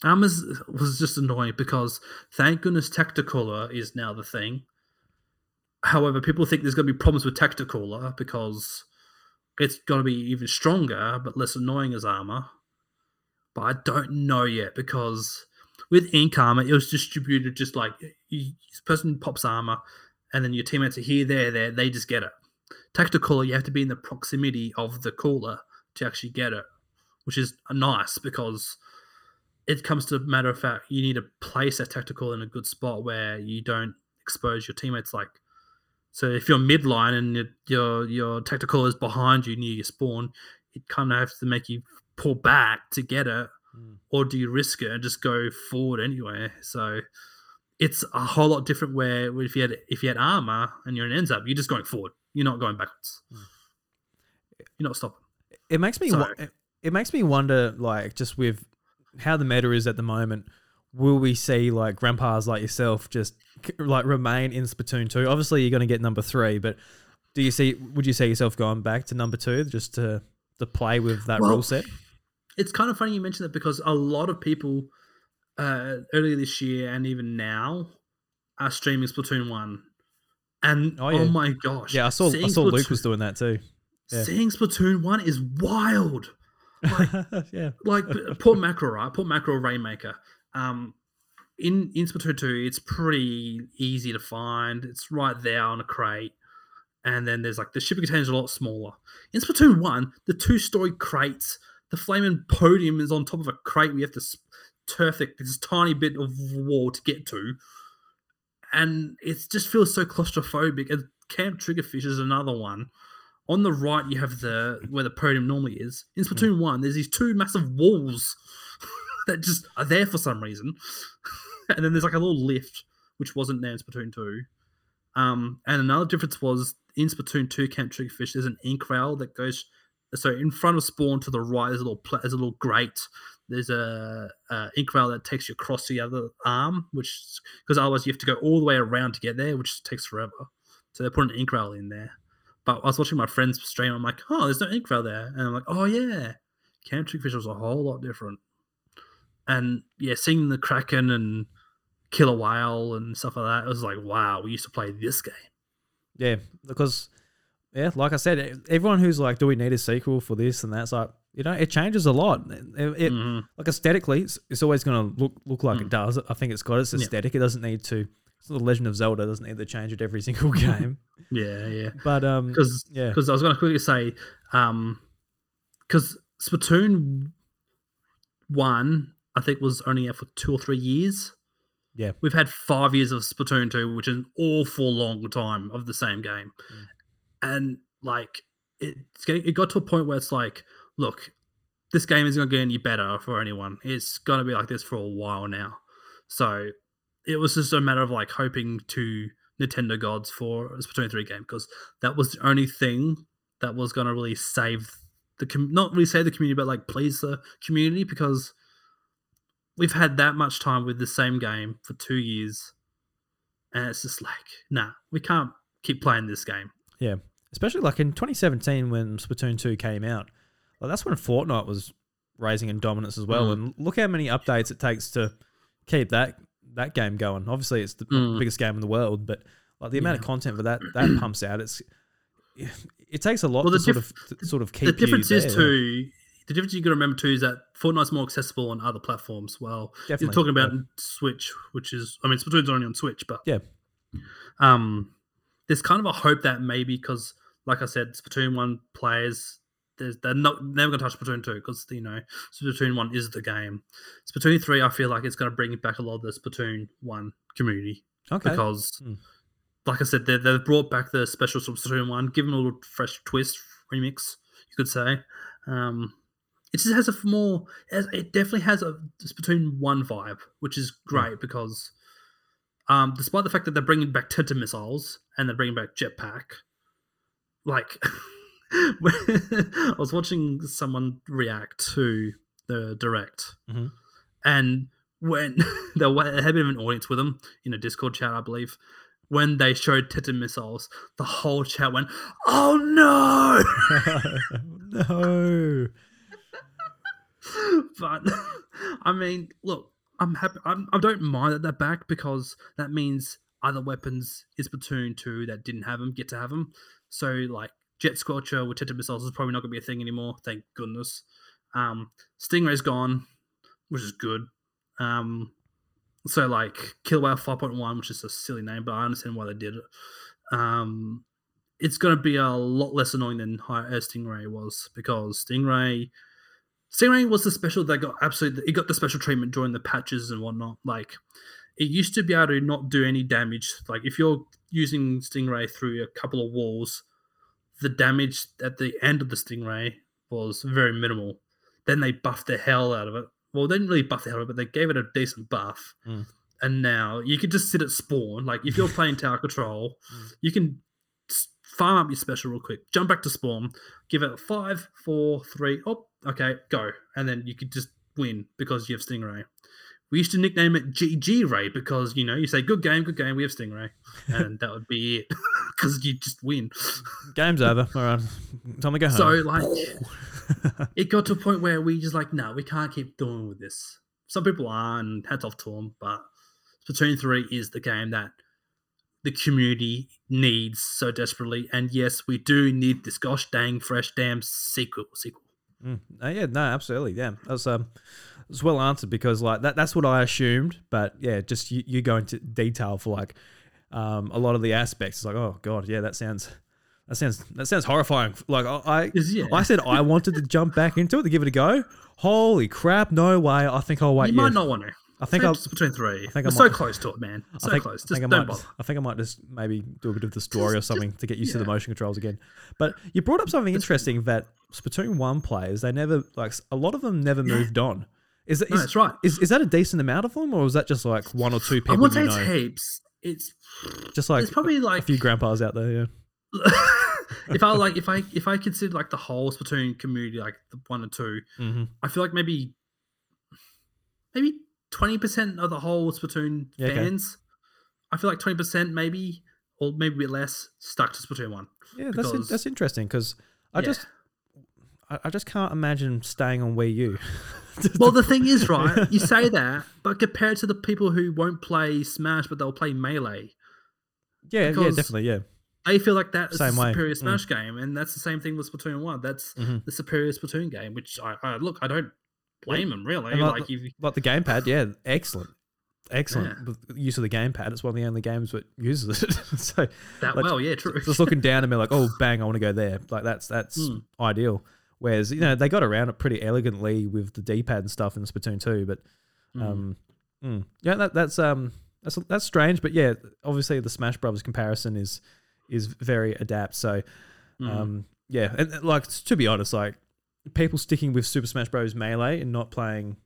Armors was just annoying because thank goodness Tacticooler is now the thing. However, people think there's going to be problems with Tacticooler because it's going to be even stronger but less annoying as armor. But I don't know yet because with Ink Armor, it was distributed just like this person pops armor and then your teammates are here, there, there, they just get it. Tacticooler, you have to be in the proximity of the cooler to actually get it which is nice because it comes to matter of fact you need to place a tactical in a good spot where you don't expose your teammates like so if you're midline and your your, your tactical is behind you near your spawn it kind of has to make you pull back to get it Mm. or do you risk it and just go forward anyway so it's a whole lot different where if you had if you had armor and you're an ends up you're just going forward you're not going backwards Mm. you're not stopping It makes me. So- it- makes me wonder, like, just with how the meta is at the moment. Will we see like grandpas like yourself just like remain in Splatoon two? Obviously, you're going to get number three, but do you see? Would you see yourself going back to number two just to to play with that Well, rule set? it's kind of funny you mentioned that because a lot of people uh, earlier this year and even now are streaming Splatoon 1 And Oh, oh, my gosh. Yeah, I saw I saw Luke was doing that too. yeah. Seeing Splatoon 1 is wild. yeah. like Port Mackerel, right? Port Mackerel Rainmaker. Um, in in Splatoon two, it's pretty easy to find. It's right there on a crate, and then there's like the shipping containers are a lot smaller. In Splatoon one, the two story crates, the flaming podium is on top of a crate. We have to turf it, this tiny bit of wall to get to, and it just feels so claustrophobic. And Camp Triggerfish is another one. On the right, you have the where the podium normally is. In Splatoon One, there's these two massive walls that just are there for some reason, and then there's like a little lift which wasn't there in Splatoon Two. Um, and another difference was in Splatoon Two, Camp Triggerfish, there's an ink rail that goes. So in front of spawn to the right, there's a little pla- there's a little grate. There's a, a ink rail that takes you across the other arm, which because otherwise you have to go all the way around to get there, which takes forever. So they put an ink rail in there. But I was watching my friend's stream. I'm like, oh, there's no ink rail there, and I'm like, oh yeah, Camp Triggerfish was a whole lot different. And yeah, seeing the Kraken and Killer Wail and stuff like that, it was like, wow, we used to play this game. Yeah, because yeah, like I said, everyone who's like, "Do we need a sequel for this and that's like you know, it changes a lot. It, it- Mhm. like aesthetically, it's, it's always going to look look like it Mm. does. I think it's got its Yeah. aesthetic. It doesn't need to. It's the Legend of Zelda doesn't need to change it every single game. Yeah, yeah. But um, Because yeah, because I was going to quickly say, um, because Splatoon one, I think was only out for two or three years. Yeah. we've had five years of Splatoon two, which is an awful long time of the same game, Mm. and like it's getting, it got to a point where it's like, look, this game isn't going to get any better for anyone. It's going to be like this for a while now. So it was just a matter of like hoping to Nintendo gods for a Splatoon 3 game because that was the only thing that was going to really save the com- not really save the community but like please the community because we've had that much time with the same game for 2 years and it's just like nah we can't keep playing this game yeah especially like in 2017 when Splatoon 2 came out. Well, that's when Fortnite was raising in dominance as well. Mm. And look how many updates it takes to keep that that game going. Obviously, it's the Mm. biggest game in the world, but like the amount of content for that that pumps out, it's it takes a lot Well, to sort of to sort of keep the difference is too the difference you got to remember too is that Fortnite's more accessible on other platforms. Well, Definitely, you're talking about yeah. Switch, which is I mean Splatoon's only on Switch, but Yeah. um, there's kind of a hope that maybe because, like I said, Splatoon one players. There's, they're not never gonna touch Splatoon two because you know Splatoon one is the game. Splatoon three, I feel like it's gonna bring back a lot of the Splatoon one community Okay, because, Hmm. like I said, they, they've brought back the special Splatoon 1, give them a little fresh twist, remix, you could say. Um, it just has a more, it definitely has a Splatoon 1 vibe, which is great because um, despite the fact that they're bringing back Tenta missiles and they're bringing back Jetpack, like, I was watching someone react to the direct, Mhm. and when they had of an audience with them in a Discord chat, I believe. When they showed Tenta missiles, the whole chat went, "Oh no!" no. but I mean, look, I'm happy. I'm, I don't mind that they're back because that means other weapons in Splatoon 2 that didn't have them get to have them. So, like, Jet Squelcher with Tenta missiles is probably not going to be a thing anymore. Thank goodness. Um, Stingray's gone, which is good. Um, so, like, Kill Whale 5.1, which is a silly name, but I understand why they did it. Um, it's going to be a lot less annoying than uh, Stingray was because Stingray Stingray was the special that got absolutely it got the special treatment during the patches and whatnot. Like it used to be able to not do any damage. Like if you're using Stingray through a couple of walls, the damage at the end of the Stingray was very minimal. Then they buffed the hell out of it. Well, they didn't really buff the hell out of it, but they gave it a decent buff. Mm. And now you can just sit at spawn. Like if you're playing Tower Control, Mm. you can farm up your special real quick, jump back to spawn, give it five, four, three, oh, okay, go. And then you could just win because you have Stingray. We used to nickname it GG Ray because, you know, you say, good game, good game, we have Stingray. And that would be it because you just win. Game's over. All right, time to go home. So, like, it got to a point where we just like, no, we can't keep doing with this. Some people are, and hats off to them, but Splatoon 3 is the game that the community needs so desperately. And yes, we do need this gosh dang fresh damn sequel. Sequel. Mm. Uh, yeah, no, absolutely. Yeah, that's um, it's well answered because like that. That's what I assumed. But yeah, just you, you go into detail for like um a lot of the aspects. It's like, oh god, yeah, that sounds. That sounds that sounds horrifying. Like I, I, yeah. I said I wanted to jump back into it to give it a go. Holy crap! No way. I think I'll wait. you might yeah. not want to. I think I'll. between three. I think I We're so close to it, man. So I think, close. I Just think I don't might. bother. I think I might just maybe do a bit of the story or something to get used to the motion controls again. But you brought up something interesting that Splatoon one players they never like a lot of them never moved on. Is that No, is, that's right. is, is that a decent amount of them, or is that just like one or two I people won't you say it's know? heaps. It's Just like it's probably like a few grandpas out there. Yeah. if I like if I if I consider like the whole Splatoon community like the one or two, Mm-hmm. I feel like maybe maybe twenty percent of the whole Splatoon Yeah, okay. fans. I feel like twenty percent maybe or maybe a bit less stuck to Splatoon one. Yeah, that's in, that's interesting because I Yeah. just I, I just can't imagine staying on Wii U. Well, the thing is, right? You say that, but compared to the people who won't play Smash but they'll play Melee, yeah, yeah, definitely, yeah. they feel like that is Same the way, superior mm. Smash game, and that's the same thing with Splatoon one. That's Mhm. the superior Splatoon game. Which I, I look, I don't blame them really. And like- Like Like the gamepad, yeah, excellent, excellent With use of the gamepad. It's one of the only games that uses it. so that like, well, yeah, true. just looking down and be like, oh, bang, I want to go there. Like that's that's Mm. ideal. Whereas you know they got around it pretty elegantly with the D-pad and stuff in Splatoon 2, but Mm. um, mm. yeah, that, that's um that's that's strange. But yeah, obviously the Smash Brothers comparison is is very adapt. So Mm. um, yeah, and like to be honest, like people sticking with Super Smash Bros. Melee and not playing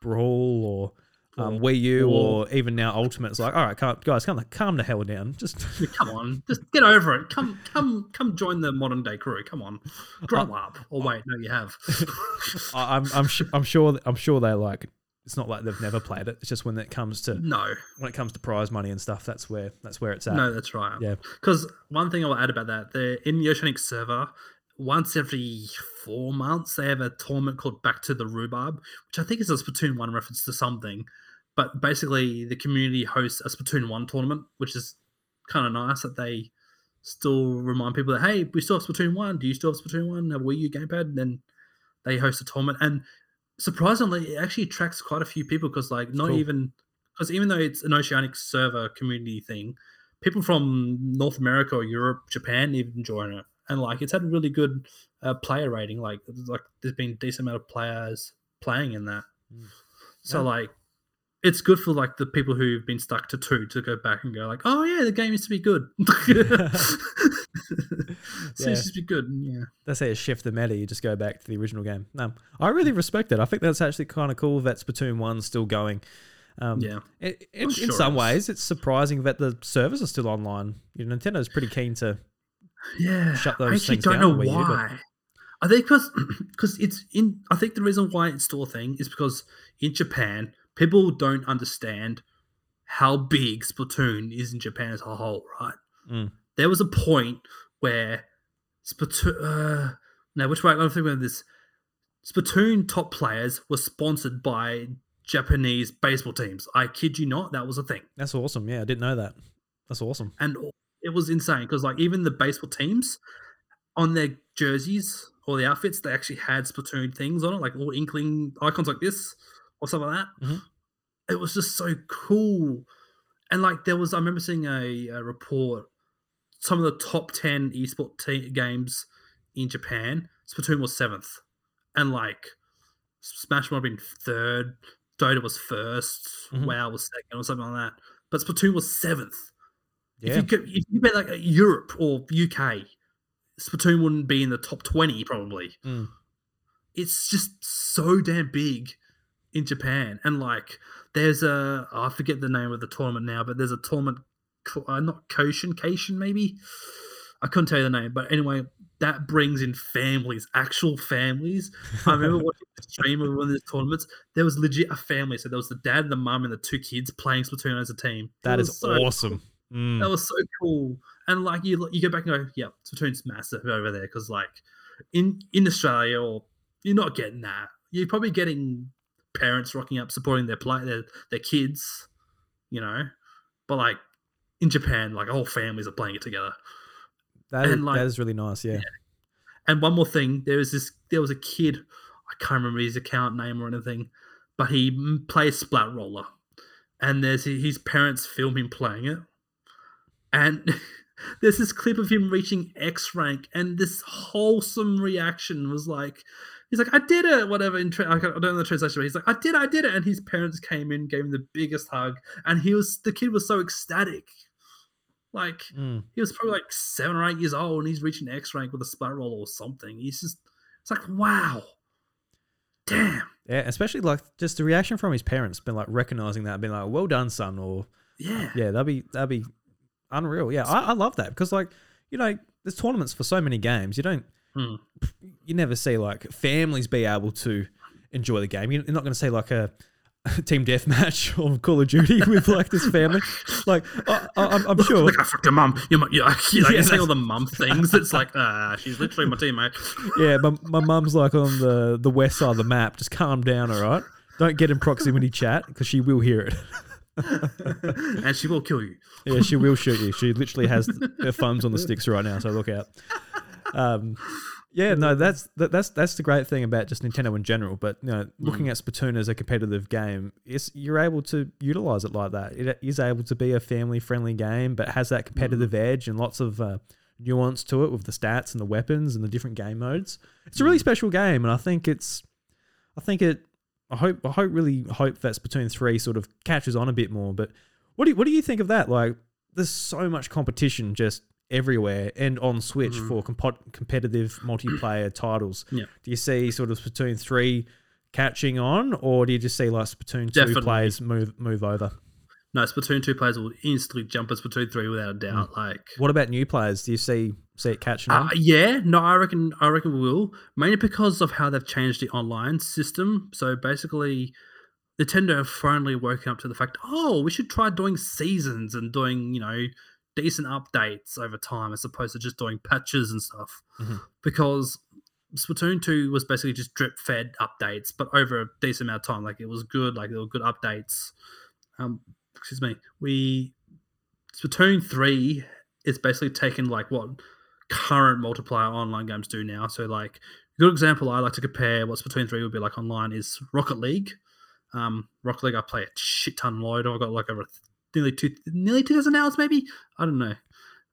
Brawl or um, Wii U or- even now Ultimate, it's like, all right, calm, guys, calm the calm the hell down. Just come on, just get over it. Come, come, come join the modern day crew. Come on, grow up. Or wait, no, you have. I, I'm I'm su- I'm sure I'm sure they like. It's not like they've never played it. It's just when it comes to no, when it comes to prize money and stuff. That's where that's where it's at. no, that's right. Yeah. Because one thing I will add about that, the in the Oceanic server, once every four months they have a tournament called Back to the Rhubarb, which I think is a Splatoon one reference to something. But basically, the community hosts a Splatoon one tournament, which is kind of nice that they still remind people that hey, we still have Splatoon one. Do you still have Splatoon one? Have a Wii U gamepad? And then they host a tournament, and surprisingly, it actually attracts quite a few people because like not Cool. even because even though it's an Oceanic server community thing, people from North America or Europe, Japan even join it, and like it's had a really good uh, player rating. Like like there's been a decent amount of players playing in that. Mm. So Yeah. like it's good for like the people who've been stuck to two to go back and go like, oh yeah, the game used to be good. so Yeah. it used to be good. Yeah. They say it's shift the meta. You just go back to the original game. No, I really respect it. I think that's actually kind of cool that Splatoon one's still going. Um, Yeah. In, in, sure in it some is. ways, it's surprising that the servers are still online. You know, Nintendo's pretty keen to. Yeah, shut I actually things don't down know on Wii but- why. I think because because it's in. I think the reason why it's still a thing is because in Japan people don't understand how big Splatoon is in Japan as a whole. Right? Mm. There was a point where Splatoon. Uh, no, which way I'm thinking about this. Splatoon top players were sponsored by Japanese baseball teams. I kid you not, that was a thing. That's awesome. Yeah, I didn't know that. That's awesome. and it was insane because like even the baseball teams on their jerseys or the outfits they actually had Splatoon things on it, like little inkling icons like this or something like that. Mhm. It was just so cool, and like there was I remember seeing a, a report some of the top ten esport te- games in Japan. Splatoon was seventh, and like Smash might have been third. Dota was 1st Mhm. WoW was second, or something like that. But Splatoon was seventh. Yeah, If you could, if you bet like Europe or UK, Splatoon wouldn't be in the top twenty probably. Mm. It's just so damn big in Japan, and like there's a oh, I forget the name of the tournament now, but there's a tournament, uh, not Koshien, Koshien maybe. I couldn't tell you the name, but anyway, that brings in families, actual families. I remember watching the stream of one of these tournaments. There was legit a family, so there was the dad, the mum, and the two kids playing Splatoon as a team. That was so awesome. Mm. that was so cool. And like you, you go back and go, yeah, Splatoon's massive over there because like in in Australia, or you're not getting that. You're probably getting parents rocking up supporting their play their their kids, you know. But like in Japan, like whole families are playing it together. That is, like- that is really nice. Yeah. And one more thing, there was this, there was a kid, I can't remember his account name or anything, but he plays Splat Roller, and there's his parents film him playing it, and there's this clip of him reaching X rank, and this wholesome reaction was like, he's like, I did it, whatever. In tra- I don't know the translation, but he's like, I did, it, I did it, and his parents came in, gave him the biggest hug, and he was, the kid was so ecstatic, like Mm. he was probably like seven or eight years old and he's reaching X rank with a splat roll or something. He's just, it's like, wow. Damn. Yeah, especially like just the reaction from his parents, been like recognizing that, being like, "Well done, son," or Yeah. yeah, that'd be that'd be unreal. Yeah, I, I love that because like you know, there's tournaments for so many games. You don't, Hmm. you never see like families be able to enjoy the game. You're not going to say like a team deathmatch on Call of Duty with like this family. Like I, I, I'm, I'm sure. Look, I fucked your mum. Mum, yeah, you know, Yeah, you're saying all the mum things. It's like, ah, she's literally my teammate. Yeah, my, my mum's like on the, the west side of the map. Just calm down, all right? Don't get in proximity chat because she will hear it. And she will kill you. Yeah, she will shoot you. She literally has her thumbs on the sticks right now, so look out. Um, yeah, no, that's that, that's that's the great thing about just Nintendo in general. But you know, looking at Splatoon as a competitive game, is you're able to utilize it like that. It is able to be a family friendly game, but has that competitive edge and lots of uh, nuance to it with the stats and the weapons and the different game modes. It's a really special game, and I think it's, I think it, I hope, I hope really hope that Splatoon three sort of catches on a bit more. But what do you, what do you think of that? Like, there's so much competition just everywhere and on Switch Mhm. for compo- competitive multiplayer titles. Yeah. Do you see sort of Splatoon three catching on, or do you just see like Splatoon two Definitely. players move move over? No, Splatoon 2 players will instantly jump at Splatoon 3 without a doubt. Like, What about new players? Do you see see it catching on? Uh, yeah, no, I reckon I reckon we will. Mainly because of how they've changed the online system. So basically, Nintendo have finally woken up to the fact, oh, we should try doing seasons and doing, you know, decent updates over time as opposed to just doing patches and stuff. Mhm. Because Splatoon 2 was basically just drip fed updates, but over a decent amount of time. Like it was good, like there were good updates. Um, excuse me. We Splatoon 3 is basically taking like what current multiplayer online games do now. So like a good example I like to compare what Splatoon 3 would be like online is Rocket League. Um, Rocket League I play a shit ton load. I've got like over nearly two nearly two thousand hours maybe. I don't know.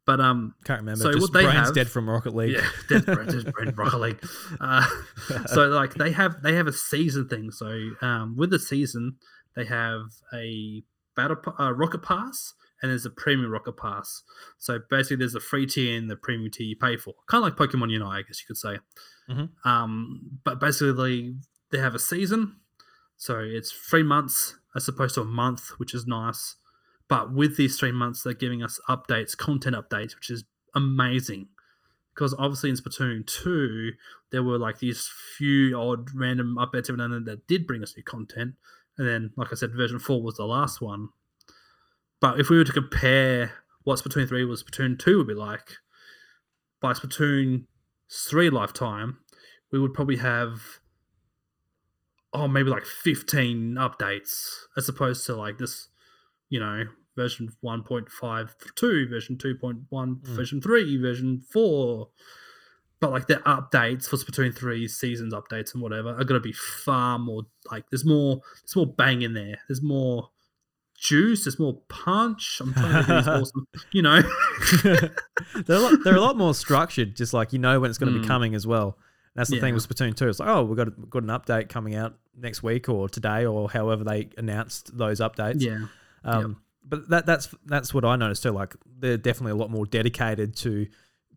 But um Can't remember. so just what they brain's have- dead from Rocket League. yeah, Dead Brain, Dead Brain, Rocket League. Uh, so like they have they have a season thing. So um, with the season, they have a battle uh, rocket pass and there's a premium rocket pass. So basically, there's a free tier and the premium tier you pay for, kind of like Pokemon Unite, I guess you could say. Mhm. Um, but basically, they have a season, so it's three months as opposed to a month, which is nice. But with these three months, they're giving us updates, content updates, which is amazing. Because obviously in Splatoon 2, there were like these few odd random updates every now and then that did bring us new content. And then, like I said, version 4 was the last one. But if we were to compare what Splatoon 3 was Splatoon 2 would be like, by Splatoon 3 lifetime, we would probably have, oh, maybe like 15 updates as opposed to like this, you know, version 1.52, version 2.1, Mm. version 3, version 4. But like the updates for Splatoon 3 seasons updates and whatever are gonna be far more like there's more there's more bang in there. There's more juice, there's more punch. I'm trying to these awesome, you know. they're, a lot, they're a lot more structured, just like you know when it's going to be Mm. coming as well. That's the thing with Splatoon 2. It's like, oh, we've got, a, got an update coming out next week or today or however they announced those updates. yeah. Um, But that that's that's what I noticed too. Like they're definitely a lot more dedicated to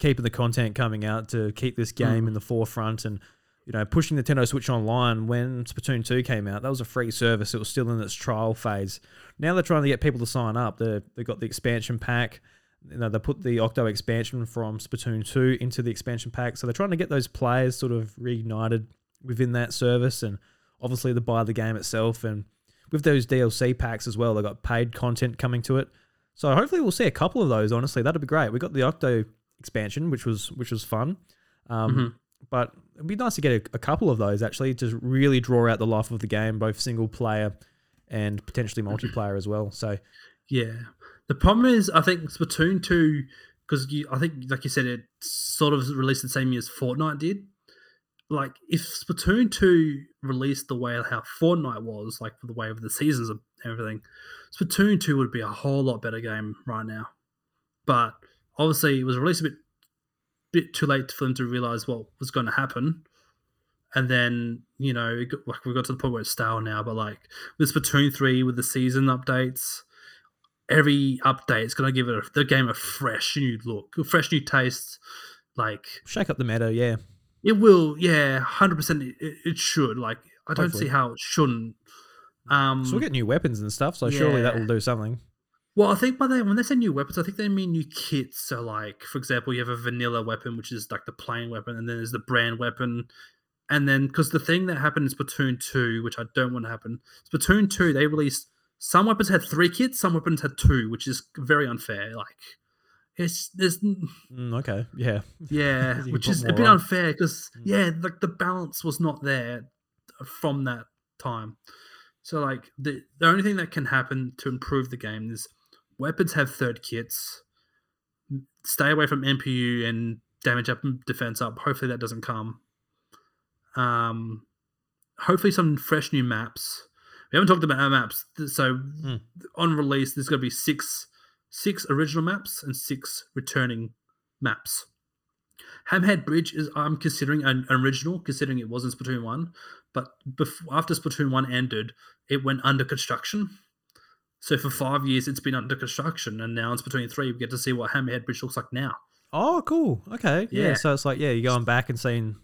keeping the content coming out to keep this game Mm. in the forefront and you know pushing Nintendo Switch Online when Splatoon 2 came out. That was a free service. It was still in its trial phase. Now they're trying to get people to sign up. They they got the expansion pack. You know they put the Octo expansion from Splatoon 2 into the expansion pack. So they're trying to get those players sort of reignited within that service and obviously to buy the game itself and with those DLC packs as well, they got paid content coming to it. So hopefully we'll see a couple of those. Honestly, that'd be great. We got the Octo expansion, which was which was fun, um, Mhm. but it'd be nice to get a, a couple of those actually to really draw out the life of the game, both single player and potentially multiplayer as well. So Yeah. The problem is, I think Splatoon two, because I think, like you said, it sort of released the same year as Fortnite did. Like, if Splatoon two released the way how Fortnite was, like the way of the seasons and everything, Splatoon two would be a whole lot better game right now. But obviously, it was released a bit bit too late for them to realize what was going to happen. And then, you know, it got, like we got to the point where it's stale now, but like with Splatoon 3, with the season updates, every update is going to give it a, the game a fresh new look, a fresh new taste. Like, Shake up the meta, yeah. it will, yeah, 100% it, it should. Like, I don't see how it shouldn't. Um, So we'll get new weapons and stuff, so surely that will do something. Well, I think by they when they say new weapons, I think they mean new kits. So, like for example, you have a vanilla weapon, which is like the plain weapon, and then there's the brand weapon, and then because the thing that happened in Splatoon two, which I don't want to happen, Splatoon two they released some weapons had three kits, some weapons had two, which is very unfair. Like it's there's Mm, okay, yeah. yeah, which is a bit on. unfair because Mm. yeah, like the balance was not there from that time. So like the the only thing that can happen to improve the game is weapons have third kits. Stay away from MPU and damage up and defense up. Hopefully that doesn't come. Um, hopefully some fresh new maps. We haven't talked about our maps, so Mm. on release there's going to be six six original maps and six returning maps. Hammerhead Bridge is I'm considering an original, considering it was in Splatoon one, but before, after Splatoon one ended, it went under construction. So for five years, it's been under construction, and now it's between three, we get to see what Hammerhead Bridge looks like now. Oh, cool. Okay, yeah. Yeah. So it's like, yeah, you're going back and seeing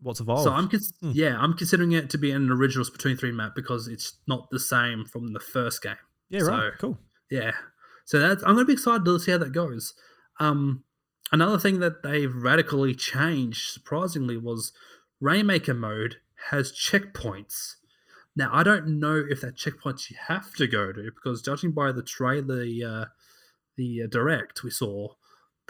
what's evolved. So I'm cons- Hmm. yeah, I'm considering it to be an original Splatoon three map because it's not the same from the first game. yeah, right. so- Cool. Yeah. So that's I'm gonna be excited to see how that goes. Um another thing that they've radically changed, surprisingly, was Rainmaker mode has checkpoints. Now I don't know if that checkpoints you have to go to because judging by the trailer, the uh, the uh, direct we saw,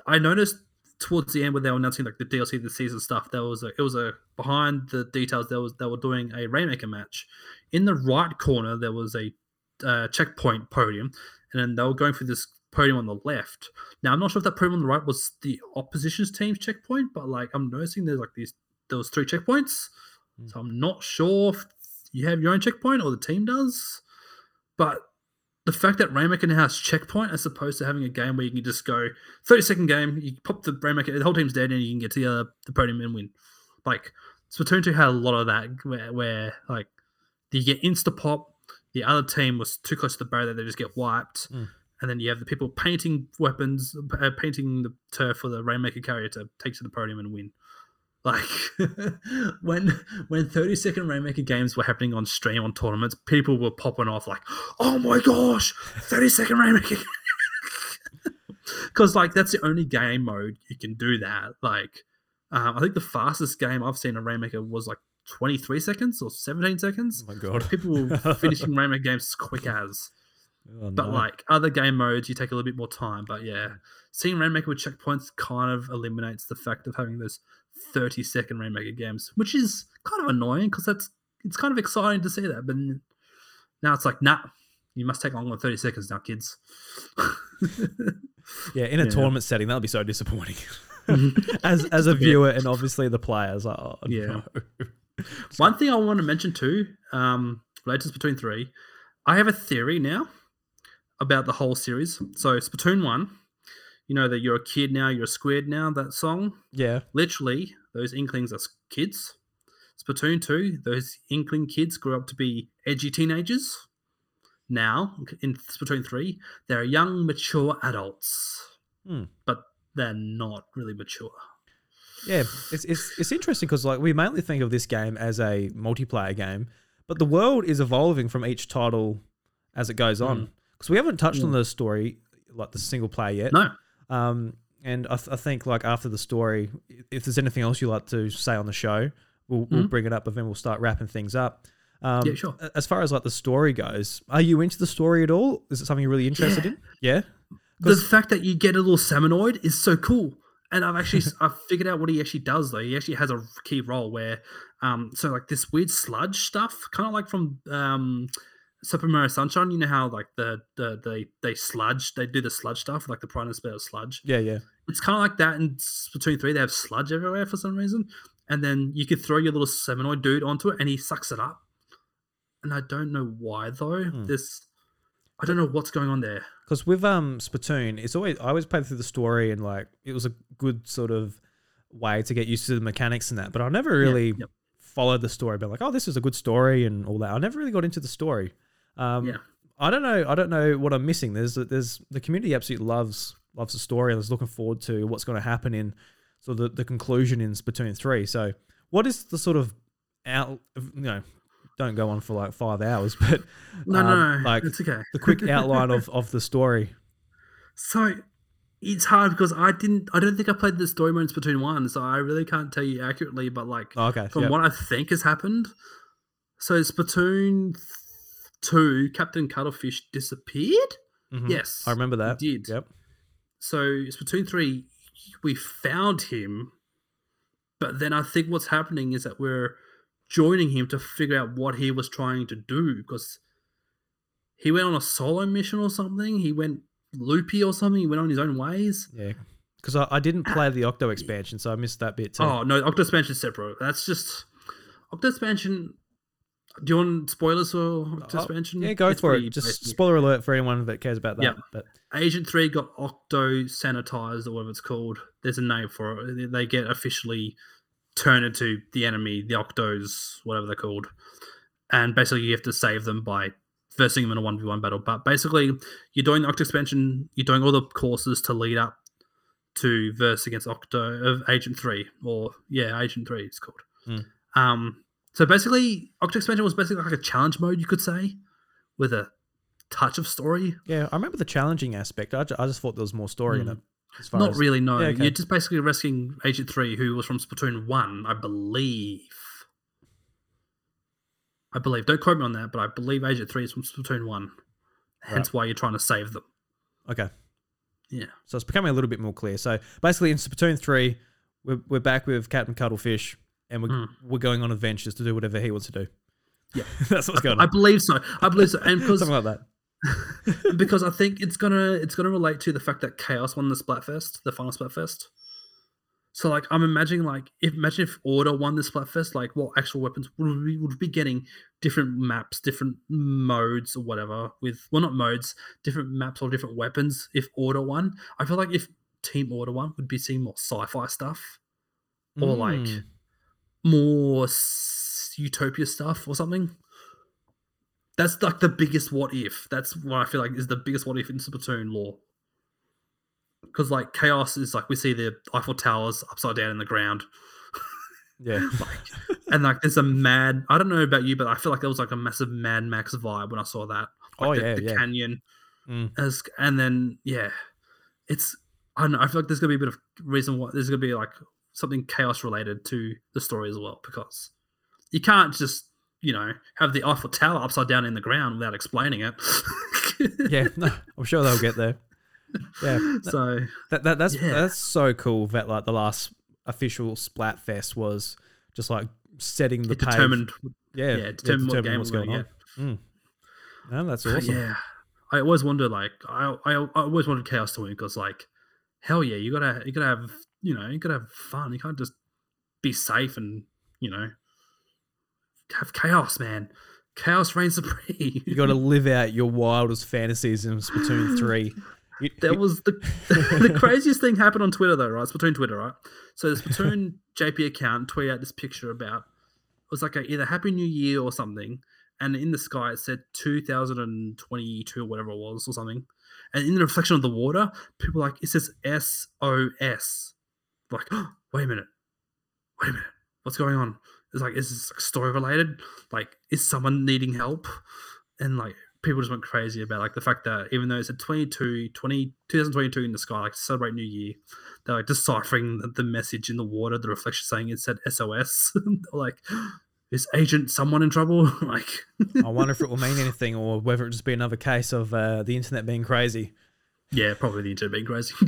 I noticed towards the end when they were announcing like the DLC, the season stuff, there was a it was a behind the details there was they were doing a Rainmaker match. In the right corner there was a uh, checkpoint podium, and then they were going through this podium on the left. Now I'm not sure if that podium on the right was the opposition's team's checkpoint, but like I'm noticing there's like these there was three checkpoints, Hmm. so I'm not sure if you have your own checkpoint or the team does. But the fact that Rainmaker now has checkpoint as opposed to having a game where you can just go 30 second game, you pop the Rainmaker, the whole team's dead, and you can get to the, uh, the podium and win. Like Splatoon 2 had a lot of that where, where like you get insta pop, the other team was too close to the barrier that they just get wiped. Mm. And then you have the people painting weapons, uh, painting the turf for the Rainmaker carrier to take to the podium and win. Like when when 30 second Rainmaker games were happening on stream on tournaments, people were popping off like, "Oh my gosh, 30 second Rainmaker!" Because like that's the only game mode you can do that. Like, um, I think the fastest game I've seen a Rainmaker was like 23 seconds or 17 seconds. Oh my god. People were finishing Rainmaker games as quick as. Oh, But no. like other game modes, you take a little bit more time. But yeah, seeing Rainmaker with checkpoints kind of eliminates the fact of having those 30 second Rainmaker games, which is kind of annoying because that's it's kind of exciting to see that. But now it's like, nah, you must take longer than 30 seconds now, kids. yeah, in a yeah. tournament setting, that'll be so disappointing. as as a viewer and obviously the players. Oh, Yeah. no. One thing I want to mention too, um, related to Splatoon 3, I have a theory now about the whole series. So Splatoon 1, you know that you're a kid now, you're a squid now, that song. Yeah. literally those inklings are kids. Splatoon 2, those inkling kids grew up to be edgy teenagers. Now, in Splatoon 3, they're young, mature adults. Hmm. But they're not really mature. Yeah, it's it's it's interesting because like we mainly think of this game as a multiplayer game, but the world is evolving from each title as it goes on. Mm. Because we haven't touched on the story, like the single player yet. No. Um, and I, th- I think like after the story, if there's anything else you'd like to say on the show, we'll we'll Mhm. bring it up, but then we'll start wrapping things up. Um, Yeah, sure. As far as like the story goes, are you into the story at all? Is it something you're really interested in? Yeah. The fact that you get a little Salmonid is so cool. And I've actually I've figured out what he actually does though. He actually has a key role where um so like this weird sludge stuff, kind of like from um Super Mario Sunshine, you know how like the the they they sludge, they do the sludge stuff, like the Prime spell of sludge. Yeah, yeah. It's kind of like that in Splatoon three. They have sludge everywhere for some reason, and then you could throw your little Salmonid dude onto it, and he sucks it up. And I don't know why though. Hmm. This, I don't know what's going on there. Because with um Splatoon, it's always I always played through the story and like it was a good sort of way to get used to the mechanics and that. But I never Yeah, really yep. followed the story. But like, oh, this is a good story and all that. I never really got into the story. Um, Yeah. I don't know. I don't know what I'm missing. There's there's the community absolutely loves loves the story and is looking forward to what's going to happen in sort of the, the conclusion in Splatoon three. So, what is the sort of out? You know, don't go on for like five hours, but No, um, no, like it's okay. the quick outline of of the story. So it's hard because I didn't. I don't think I played the story modes between one, so I really can't tell you accurately. But like Oh, okay, from yeah. what I think has happened, so Splatoon two, Captain Cuttlefish disappeared. Mhm. Yes, I remember that. did. Yep. So Splatoon three, we found him, but then I think what's happening is that we're joining him to figure out what he was trying to do because he went on a solo mission or something. He went loopy or something. He went on his own ways. Yeah. Because I, I didn't play the Octo expansion, so I missed that bit too. Oh no, Octo expansion separate. That's just Octo expansion. Do you want spoilers for Octo Oh, expansion? yeah, go It's for it. Just basic. spoiler alert for anyone that cares about that. Yep. But Agent Three got Octo sanitized or whatever it's called. There's a name for it. They- get officially turned into the enemy, the Octos, whatever they're called, and basically you have to save them by versing them in a one v one battle. But basically, you're doing the Octo expansion. You're doing all the courses to lead up to verse against Octo of Agent Three, or yeah, Agent Three it's called. Hmm. Um, so basically, Octo expansion was basically like a challenge mode, you could say, with a touch of story. yeah, I remember the challenging aspect. I, ju- I just thought there was more story in Hmm. it. As far Not as, really, no. Yeah, okay. You're just basically rescuing Agent 3, who was from Splatoon 1, I believe. I believe. Don't quote me on that, but I believe Agent 3 is from Splatoon 1. Hence why you're trying to save them. Okay. Yeah. So it's becoming a little bit more clear. So basically, in Splatoon 3, we're, we're back with Captain Cuttlefish and we're, Mm. we're going on adventures to do whatever he wants to do. Yeah. That's what's going on. I believe so. I believe so. And because Something like that. because I think it's gonna it's gonna relate to the fact that Chaos won the Splatfest, the final Splatfest. So like I'm imagining like if imagine if Order won the Splatfest, like what actual weapons would we would be getting different maps, different modes or whatever with well not modes, different maps or different weapons if Order won. I feel like if Team Order won, would be seeing more sci-fi stuff or like Mm. More utopia stuff or something. That's like the biggest what if. That's what I feel like is the biggest what if in Splatoon lore. Because like chaos is like we see the Eiffel Towers upside down in the ground, Yeah. like, and like there's a mad. I don't know about you, but I feel like there was like a massive Mad Max vibe when I saw that. Like Oh, the, yeah, the yeah. canyon, Mm. as and then yeah, it's I don't know. I feel like there's gonna be a bit of reason why there's gonna be like something chaos related to the story as well because you can't just you know have the Eiffel Tower upside down in the ground without explaining it. Yeah. No, I'm sure they'll get there. Yeah. So That, that that's Yeah. that's so cool that like the last official Splatfest was just like setting the it pave. determined, yeah, yeah, determined what game what's going on. Mm. No, that's awesome. Yeah, I always wonder like I, I I always wanted chaos to win because like hell yeah, you gotta you gotta have you know you gotta have fun. You can't just be safe and you know have chaos, man. Chaos reigns supreme. You got to live out your wildest fantasies in Splatoon three. You- That you- was the the craziest thing happened on Twitter though, right? Splatoon Twitter, right? So the Splatoon JP account tweeted out this picture about it was like a, either Happy New Year or something, and in the sky it said 2022 or whatever it was or something, and in the reflection of the water, people were like it says SOS, like wait a minute, wait a minute, what's going on? It's like is this like story related? Like is someone needing help? And like people just went crazy about like the fact that even though it said 22, 20, 2022 in the sky, like to celebrate New Year, they're like deciphering the- the message in the water, the reflection saying it said SOS. Like, is agent someone in trouble? like, I wonder if it will mean anything or whether it just be another case of uh, the internet being crazy. yeah, probably the internet being crazy.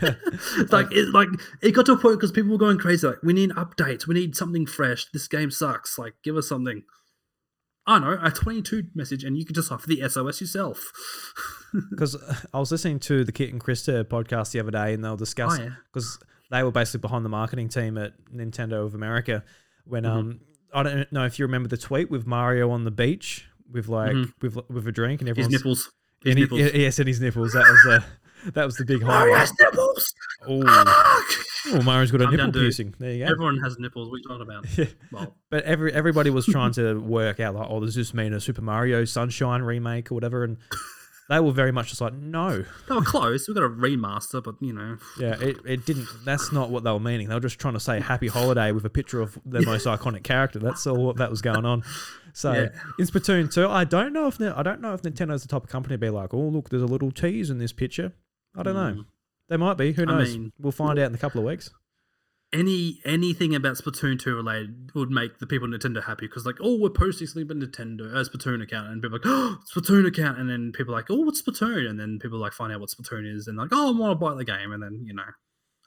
Like it like it got to a point because people were going crazy. Like, we need updates. We need something fresh. This game sucks. Like, give us something. I know, a 22 message, and you can decipher the SOS yourself. Because I was listening to the Kit and Krista podcast the other day, and they were discussing yeah. because they were basically behind the marketing team at Nintendo of America. When Mhm. um, I don't know if you remember the tweet with Mario on the beach with like Mhm. with with a drink and His everyone's nipples. His and he- nipples. yes, and his nipples. That was the that was the big oh, Mario highlight. has nipples! Oh, ah, oh, Mario's got a Calm nipple piercing. There you go. Everyone has nipples. What are you talking about? Yeah. Well, But every everybody was trying to work out like, oh, does this mean a Super Mario Sunshine remake or whatever? And they were very much just like, no, they were close. We got a remaster, but you know, yeah, it, it didn't. That's not what they were meaning. They were just trying to say Happy Holiday with a picture of the most iconic character. That's all what that was going on. So Yeah. in Splatoon 2, I don't know if I don't know if Nintendo's the type of company to be like, oh look, there's a little tease in this picture. I don't know. Mm. They might be. Who knows? I mean- we'll find out in a couple of weeks. any anything about Splatoon 2 related would make the people at Nintendo happy because like, oh, we're posting something about Nintendo uh, Splatoon account, and people are like, oh, Splatoon account, and then people are like, oh, what's Splatoon? And then people like find out what Splatoon is, and like, oh, I want to buy the game, and then you know,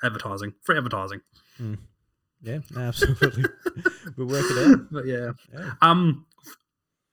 advertising, free advertising. Yeah, absolutely. we'll work it out. But yeah, Yeah. um,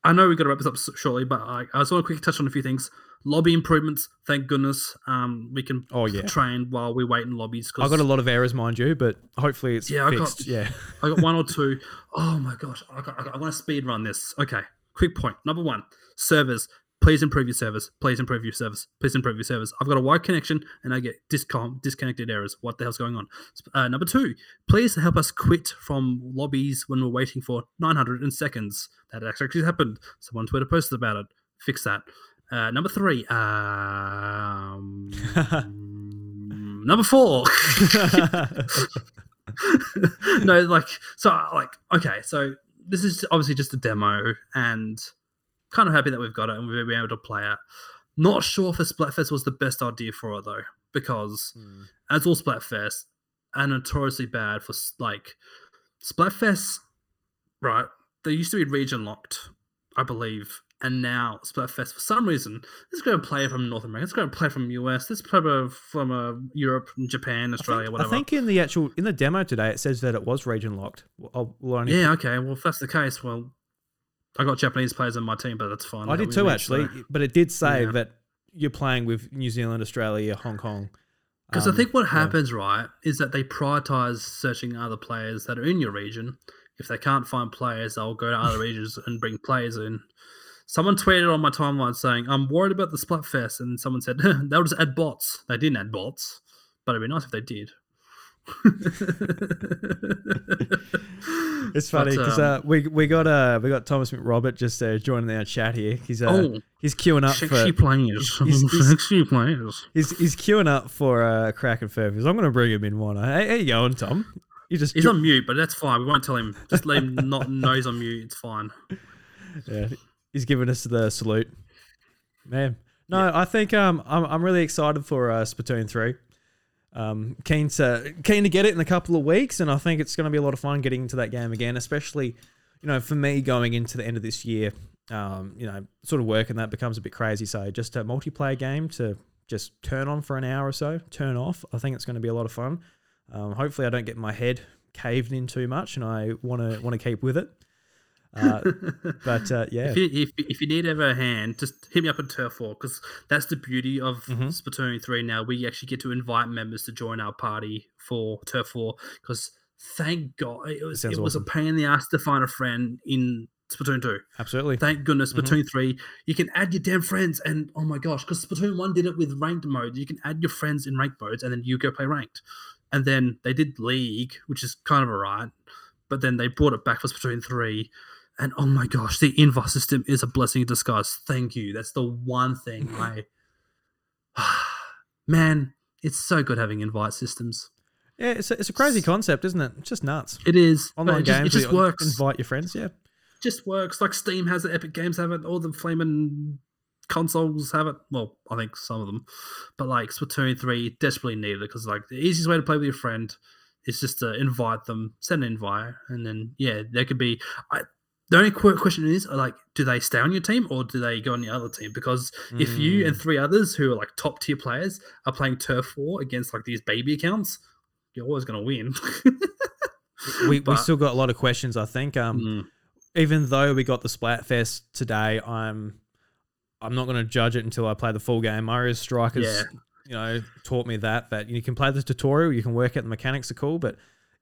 I know we've got to wrap this up shortly, but I, I just want to quickly touch on a few things. Lobby improvements, thank goodness. Um, we can Oh yeah. train while we wait in lobbies. I've got a lot of errors, mind you, but hopefully it's Yeah, I got- yeah. I got one or two. Oh my gosh, I got, I, got, I want to speed run this. Okay, quick point. Number one, servers. Please improve your service. Please improve your service. Please improve your service. I've got a wide connection and I get discom- disconnected errors. What the hell's going on? Uh, number two, please help us quit from lobbies when we're waiting for 900 seconds. That actually happened. Someone on Twitter posted about it. Fix that. Uh, number three, um, number four. no, like so, like okay, so this is obviously just a demo, and kind of happy that we've got it and we've been able to play it. Not sure if a Splatfest was the best idea for it though, because Hmm. as all Splatfest are notoriously bad for like Splatfest, right? They used to be region locked, I believe, and now Splatfest for some reason let's go play from North America, let's go play from US, let's play from uh, Europe, Japan, Australia, I think, whatever. I think in the actual in the demo today it says that it was region locked. I'll, only, Yeah, okay. Well, if that's the case, well, I got Japanese players in my team, but that's fine. I That did too actually, but it did say Yeah. that you're playing with New Zealand, Australia, Hong Kong. Because Um, I think what yeah. happens, right, is that they prioritize searching other players that are in your region. If they can't find players, they'll go to other regions and bring players in. Someone tweeted on my timeline saying, I'm worried about the Splatfest. And someone said, they'll just add bots. They didn't add bots, but it'd be nice if they did. It's funny because um, uh, we we got uh we got Thomas McRobert just uh, joining our chat here. He's uh, oh, he's queuing up sexy for players. he's- he's- sexy players. he's he's queuing up for a uh, Kraken Furbies. I'm gonna bring him in one. Hey, how you going, Tom? You just He's jo- on mute, but that's fine. We won't tell him. Just let him not know he's on mute. It's fine. Yeah, he's giving us the salute, man. No, I think um I'm I'm really excited for uh, Splatoon three. Um, keen to keen to get it in a couple of weeks, and I think it's going to be a lot of fun getting into that game again, especially you know for me going into the end of this year. Um, you know, sort of work and that becomes a bit crazy. So just a multiplayer game to just turn on for an hour or so, turn off. I think it's going to be a lot of fun. Um, hopefully, I don't get my head caved in too much, and I want to want to keep with it. Uh, but uh, yeah, If you, if, if you need ever a hand, just hit me up on Turf War because that's the beauty of Mhm. Splatoon 3 now. We actually get to invite members to join our party for Turf War because thank God it was, sounds it was awesome. a pain in the ass to find a friend in Splatoon 2. absolutely. Thank goodness, Mhm. Splatoon 3, you can add your damn friends. And oh my gosh, because Splatoon 1 did it with ranked mode. You can add your friends in ranked modes and then you go play ranked. And then they did League, which is kind of alright. But then they brought it back for Splatoon 3. And oh my gosh, the invite system is a blessing in disguise. Thank you. That's the one thing I. Man, it's so good having invite systems. Yeah, it's a, it's a crazy concept, isn't it? It's just nuts. It is. Online it just, games, it just works. Invite your friends. Yeah, just works. Like Steam has it, Epic Games have it, all the flaming consoles have it. Well, I think some of them, but like Splatoon three desperately needed it because like the easiest way to play with your friend is just to invite them, send an invite, and then yeah, there could be. I, the only qu- question is like, do they stay on your team or do they go on the other team? Because if you Mm. and three others who are like top tier players are playing turf war against like these baby accounts, you're always gonna win. we, we still got a lot of questions. I think. Um, Mm. even though we got the Splatfest today, I'm I'm not going to judge it until I play the full game. Mario Strikers, Yeah. you know, taught me that that you can play the tutorial, you can work out the mechanics are cool, but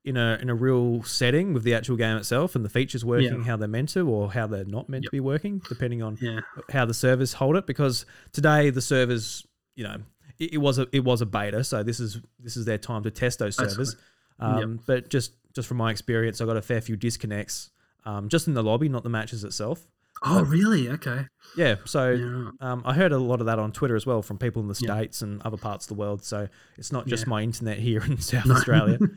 in a in a real setting with the actual game itself and the features working Yeah. how they're meant to or how they're not meant to be working, depending on Yeah. how the servers hold it. Because today the servers, you know, it, it was a it was a beta, so this is this is their time to test those servers. Um, But just just from my experience, I got a fair few disconnects, um, just in the lobby, not the matches itself. Oh, really? Okay. Yeah, so Yeah. um, I heard a lot of that on Twitter as well from people in the Yeah. states and other parts of the world. So it's not just Yeah. my internet here in South No. Australia.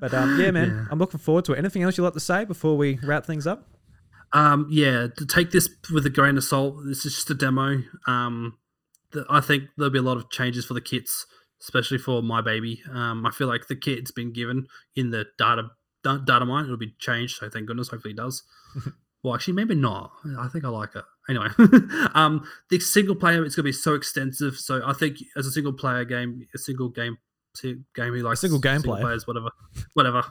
But um, yeah, man, Yeah. I'm looking forward to it. Anything else you'd like to say before we wrap things up? Um, yeah, to take this with a grain of salt. This is just a demo. Um, the, I think there'll be a lot of changes for the kits, especially for my baby. Um, I feel like the kit's been given in the data data mine. It'll be changed, so thank goodness. Hopefully, it does. well, actually, maybe not. I think I like it anyway. um, the single player it's going to be so extensive. So I think as a single player game, a single game, game who likes single gameplay. players, whatever, whatever.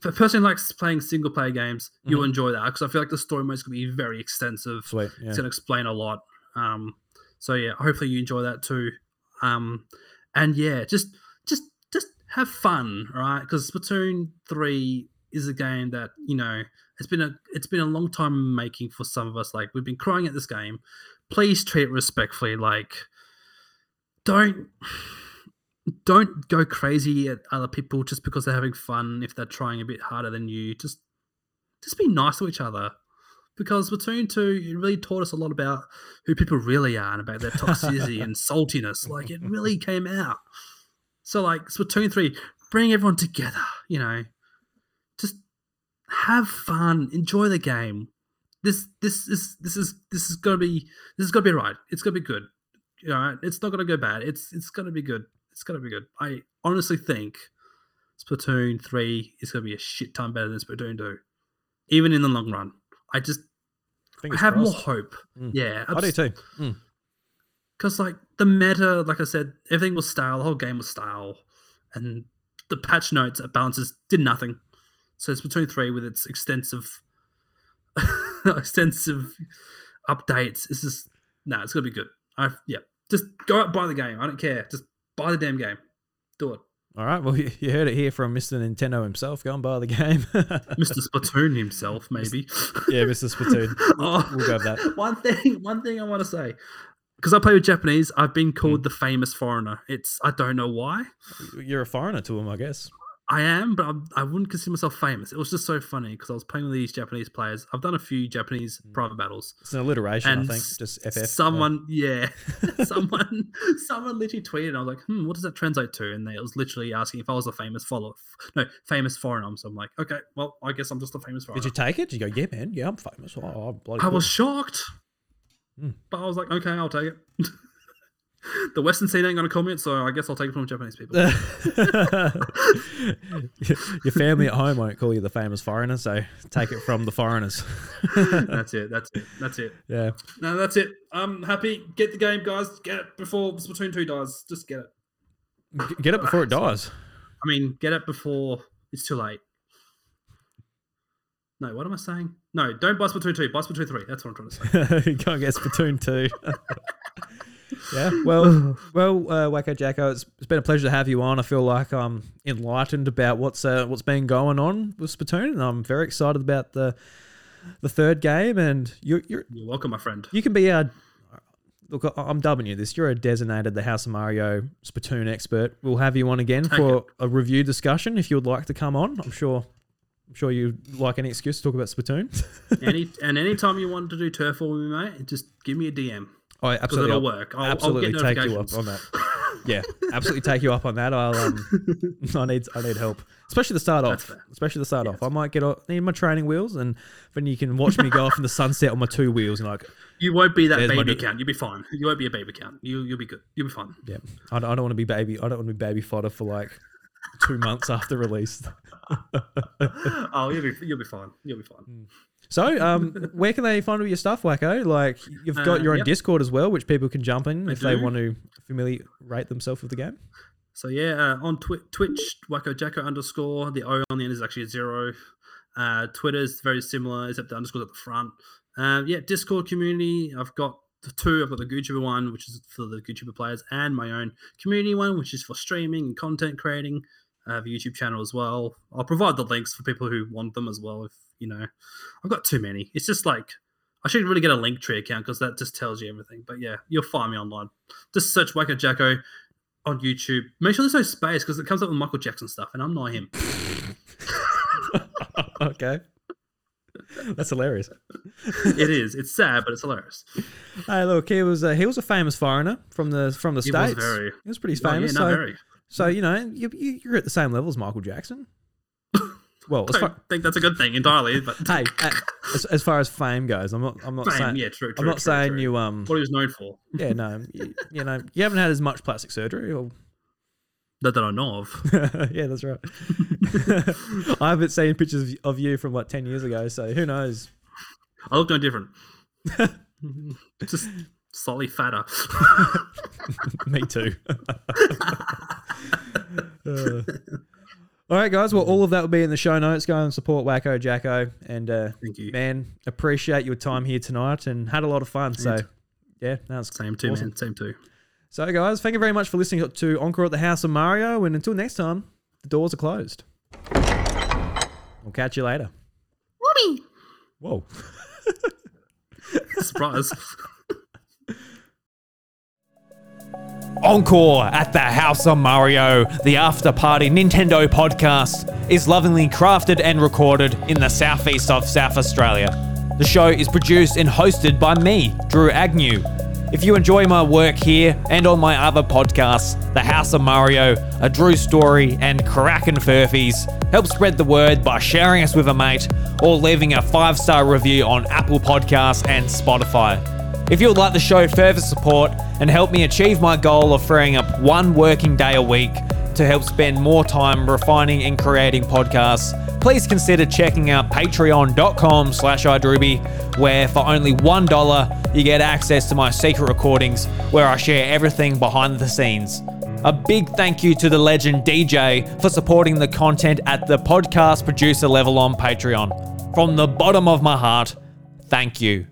For a person who likes playing single player games, you'll Mhm. enjoy that because I feel like the story mode is going to be very extensive. Sweet. Yeah. It's going to explain a lot. Um, so yeah, hopefully you enjoy that too. Um, and yeah, just just just have fun, right? Because Splatoon three is a game that you know it's been a it's been a long time making for some of us. Like we've been crying at this game. Please treat it respectfully. Like don't don't go crazy at other people just because they're having fun if they're trying a bit harder than you. Just just be nice to each other. Because Splatoon 2 it really taught us a lot about who people really are and about their toxicity and saltiness. Like it really came out. So like Splatoon 3, bring everyone together, you know. Have fun, enjoy the game. This this is this is this is gonna be this is gonna be right. It's gonna be good. You know, it's not gonna go bad. It's it's gonna be good. It's gonna be good. I honestly think Splatoon 3 is gonna be a shit ton better than Splatoon 2. Even in the long run. I just I Fingers have more hope. Mm. Yeah. I do too. Mm. Because like the meta, like I said, everything was stale. The whole game was stale, and the patch notes at balances did nothing. So it's Splatoon three with its extensive, extensive updates. It's just no, it's gonna be good. I yeah, just go out and buy the game. I don't care. Just buy the damn game. Do it, All right. Well, you heard it here from Mr. Nintendo himself. Go and buy the game. Mr. Splatoon himself, maybe. yeah, Mr. Splatoon. Oh, we'll go that. One thing, one thing I want to say, because I play with Japanese, I've been hmm. called the famous foreigner. It's I don't know why. You're a foreigner to him, I guess. I am, but I'm, I wouldn't consider myself famous. It was just so funny because I was playing with these Japanese players. I've done a few Japanese private battles. It's an alliteration, And I think. Just FF. Someone, yeah, someone, someone literally tweeted. And I was like, "Hmm, what does that translate to?" And they was literally asking if I was a famous follower, no, famous foreigner. So I'm like, "Okay, well, I guess I'm just a famous foreigner." Did you take it? Did you go, yeah, man, yeah, I'm famous. Oh, oh, bloody I cool." was shocked, Hmm. but I was like, "Okay, I'll take it." the Western scene ain't gonna comment, so I guess I'll take it from Japanese people. Your family at home won't call you the famous foreigner, so take it from the foreigners. that's it. That's it. That's it. yeah. No, that's it. I'm happy. Get the game, guys. Get it before Splatoon 2 dies. Just get it. G- Get it before it dies. I mean, get it before it's too late. No, what am I saying? No, don't buy Splatoon 2. Buy Splatoon 3. That's what I'm trying to say. Go and get Splatoon 2. Yeah. Well, well, uh, Wacko Jacko, it's, it's been a pleasure to have you on. I feel like I'm enlightened about what's uh, what's been going on with Splatoon, and I'm very excited about the the third game. And you're, you're You're welcome, my friend. you can be our look. I- I'm dubbing you this. You're a designated the House of Mario Splatoon expert. We'll have you on again Take for a review discussion if you would like to come on. I'm sure. I'm sure you like any excuse to talk about Splatoon. Any and anytime you want to do turf war with me, mate, just give me a DM I because absolutely it'll work. I'll, absolutely I'll get take you up on that. Yeah, absolutely take you up on that. I'll um, I need I need help, especially the start off. Especially the start Yeah, off. I might get o- need my training wheels, and then you can watch me go off in the sunset on my two wheels, and like, You won't be that baby count. You'll be fine. You won't be a baby count. You you'll be good. You'll be fine. yeah, I don't, I don't want to be baby. I don't want to be baby fodder for like two months after release. oh, you'll be you'll be fine. You'll be fine. So, um, where can they find all your stuff, Wacko? Like, you've got Uh, your own yep. Discord as well, which people can jump in I if they want to familiarate themselves with the game. So yeah, uh, on twi- Twitch, Wacko Jacko underscore. The O on the end is actually a zero. Uh, Twitter is very similar, except the underscore at the front. Um, yeah, Discord community. I've got the two. I've got the GooTuber one, which is for the GooTuber players, and my own community one, which is for streaming and content creating. Uh, I have a YouTube channel as well. I'll provide the links for people who want them as well. If you know, I've got too many. It's just like I should really get a link tree account because that just tells you everything. But yeah, you'll find me online. Just search Wacko Jacko on YouTube. Make sure there's no space because it comes up with Michael Jackson stuff, and I'm not him. okay. That's hilarious. it is. It's sad, but it's hilarious. Hey, look, he was a, he was a famous foreigner from the from the He was states. very- he was pretty yeah, famous. no, so, very. So you know, you, you you're at the same level as Michael Jackson. Well, I far, think that's a good thing entirely, but hey, as, as far as fame goes, I'm not I'm not Fame, saying yeah, true, I'm not true, saying true. you um what he was known for. yeah no you, you know you haven't had as much plastic surgery or That, that I know of. yeah that's right. I haven't seen pictures of- of you from like ten years ago, so who knows? I look no different. Just slightly fatter. Me too. Uh, all right, guys. Well, all of that will be in the show notes. Go and support Wacko Jacko. And uh, Thank you. man, appreciate your time here tonight and had a lot of fun. So, yeah, that's Same too, awesome. man. Same too. So, guys, thank you very much for listening to Encore at the House of Mario. And until next time, the doors are closed. We'll catch you later. Whoopee! Whoa. Surprise. Encore at the House of Mario, the after party Nintendo podcast, is lovingly crafted and recorded in the southeast of South Australia. The show is produced and hosted by me, Drew Agnew. If you enjoy my work here and on my other podcasts, The House of Mario, A Drew Story, and Kraken Furfies, help spread the word by sharing us with a mate or leaving a five star review on Apple Podcasts and Spotify. If you would like to show further support and help me achieve my goal of freeing up one working day a week to help spend more time refining and creating podcasts, please consider checking out patreon.com slash idruby, where for only $1 you get access to my secret recordings where I share everything behind the scenes. A big thank you to the legend DJ for supporting the content at the podcast producer level on Patreon. From the bottom of my heart, thank you.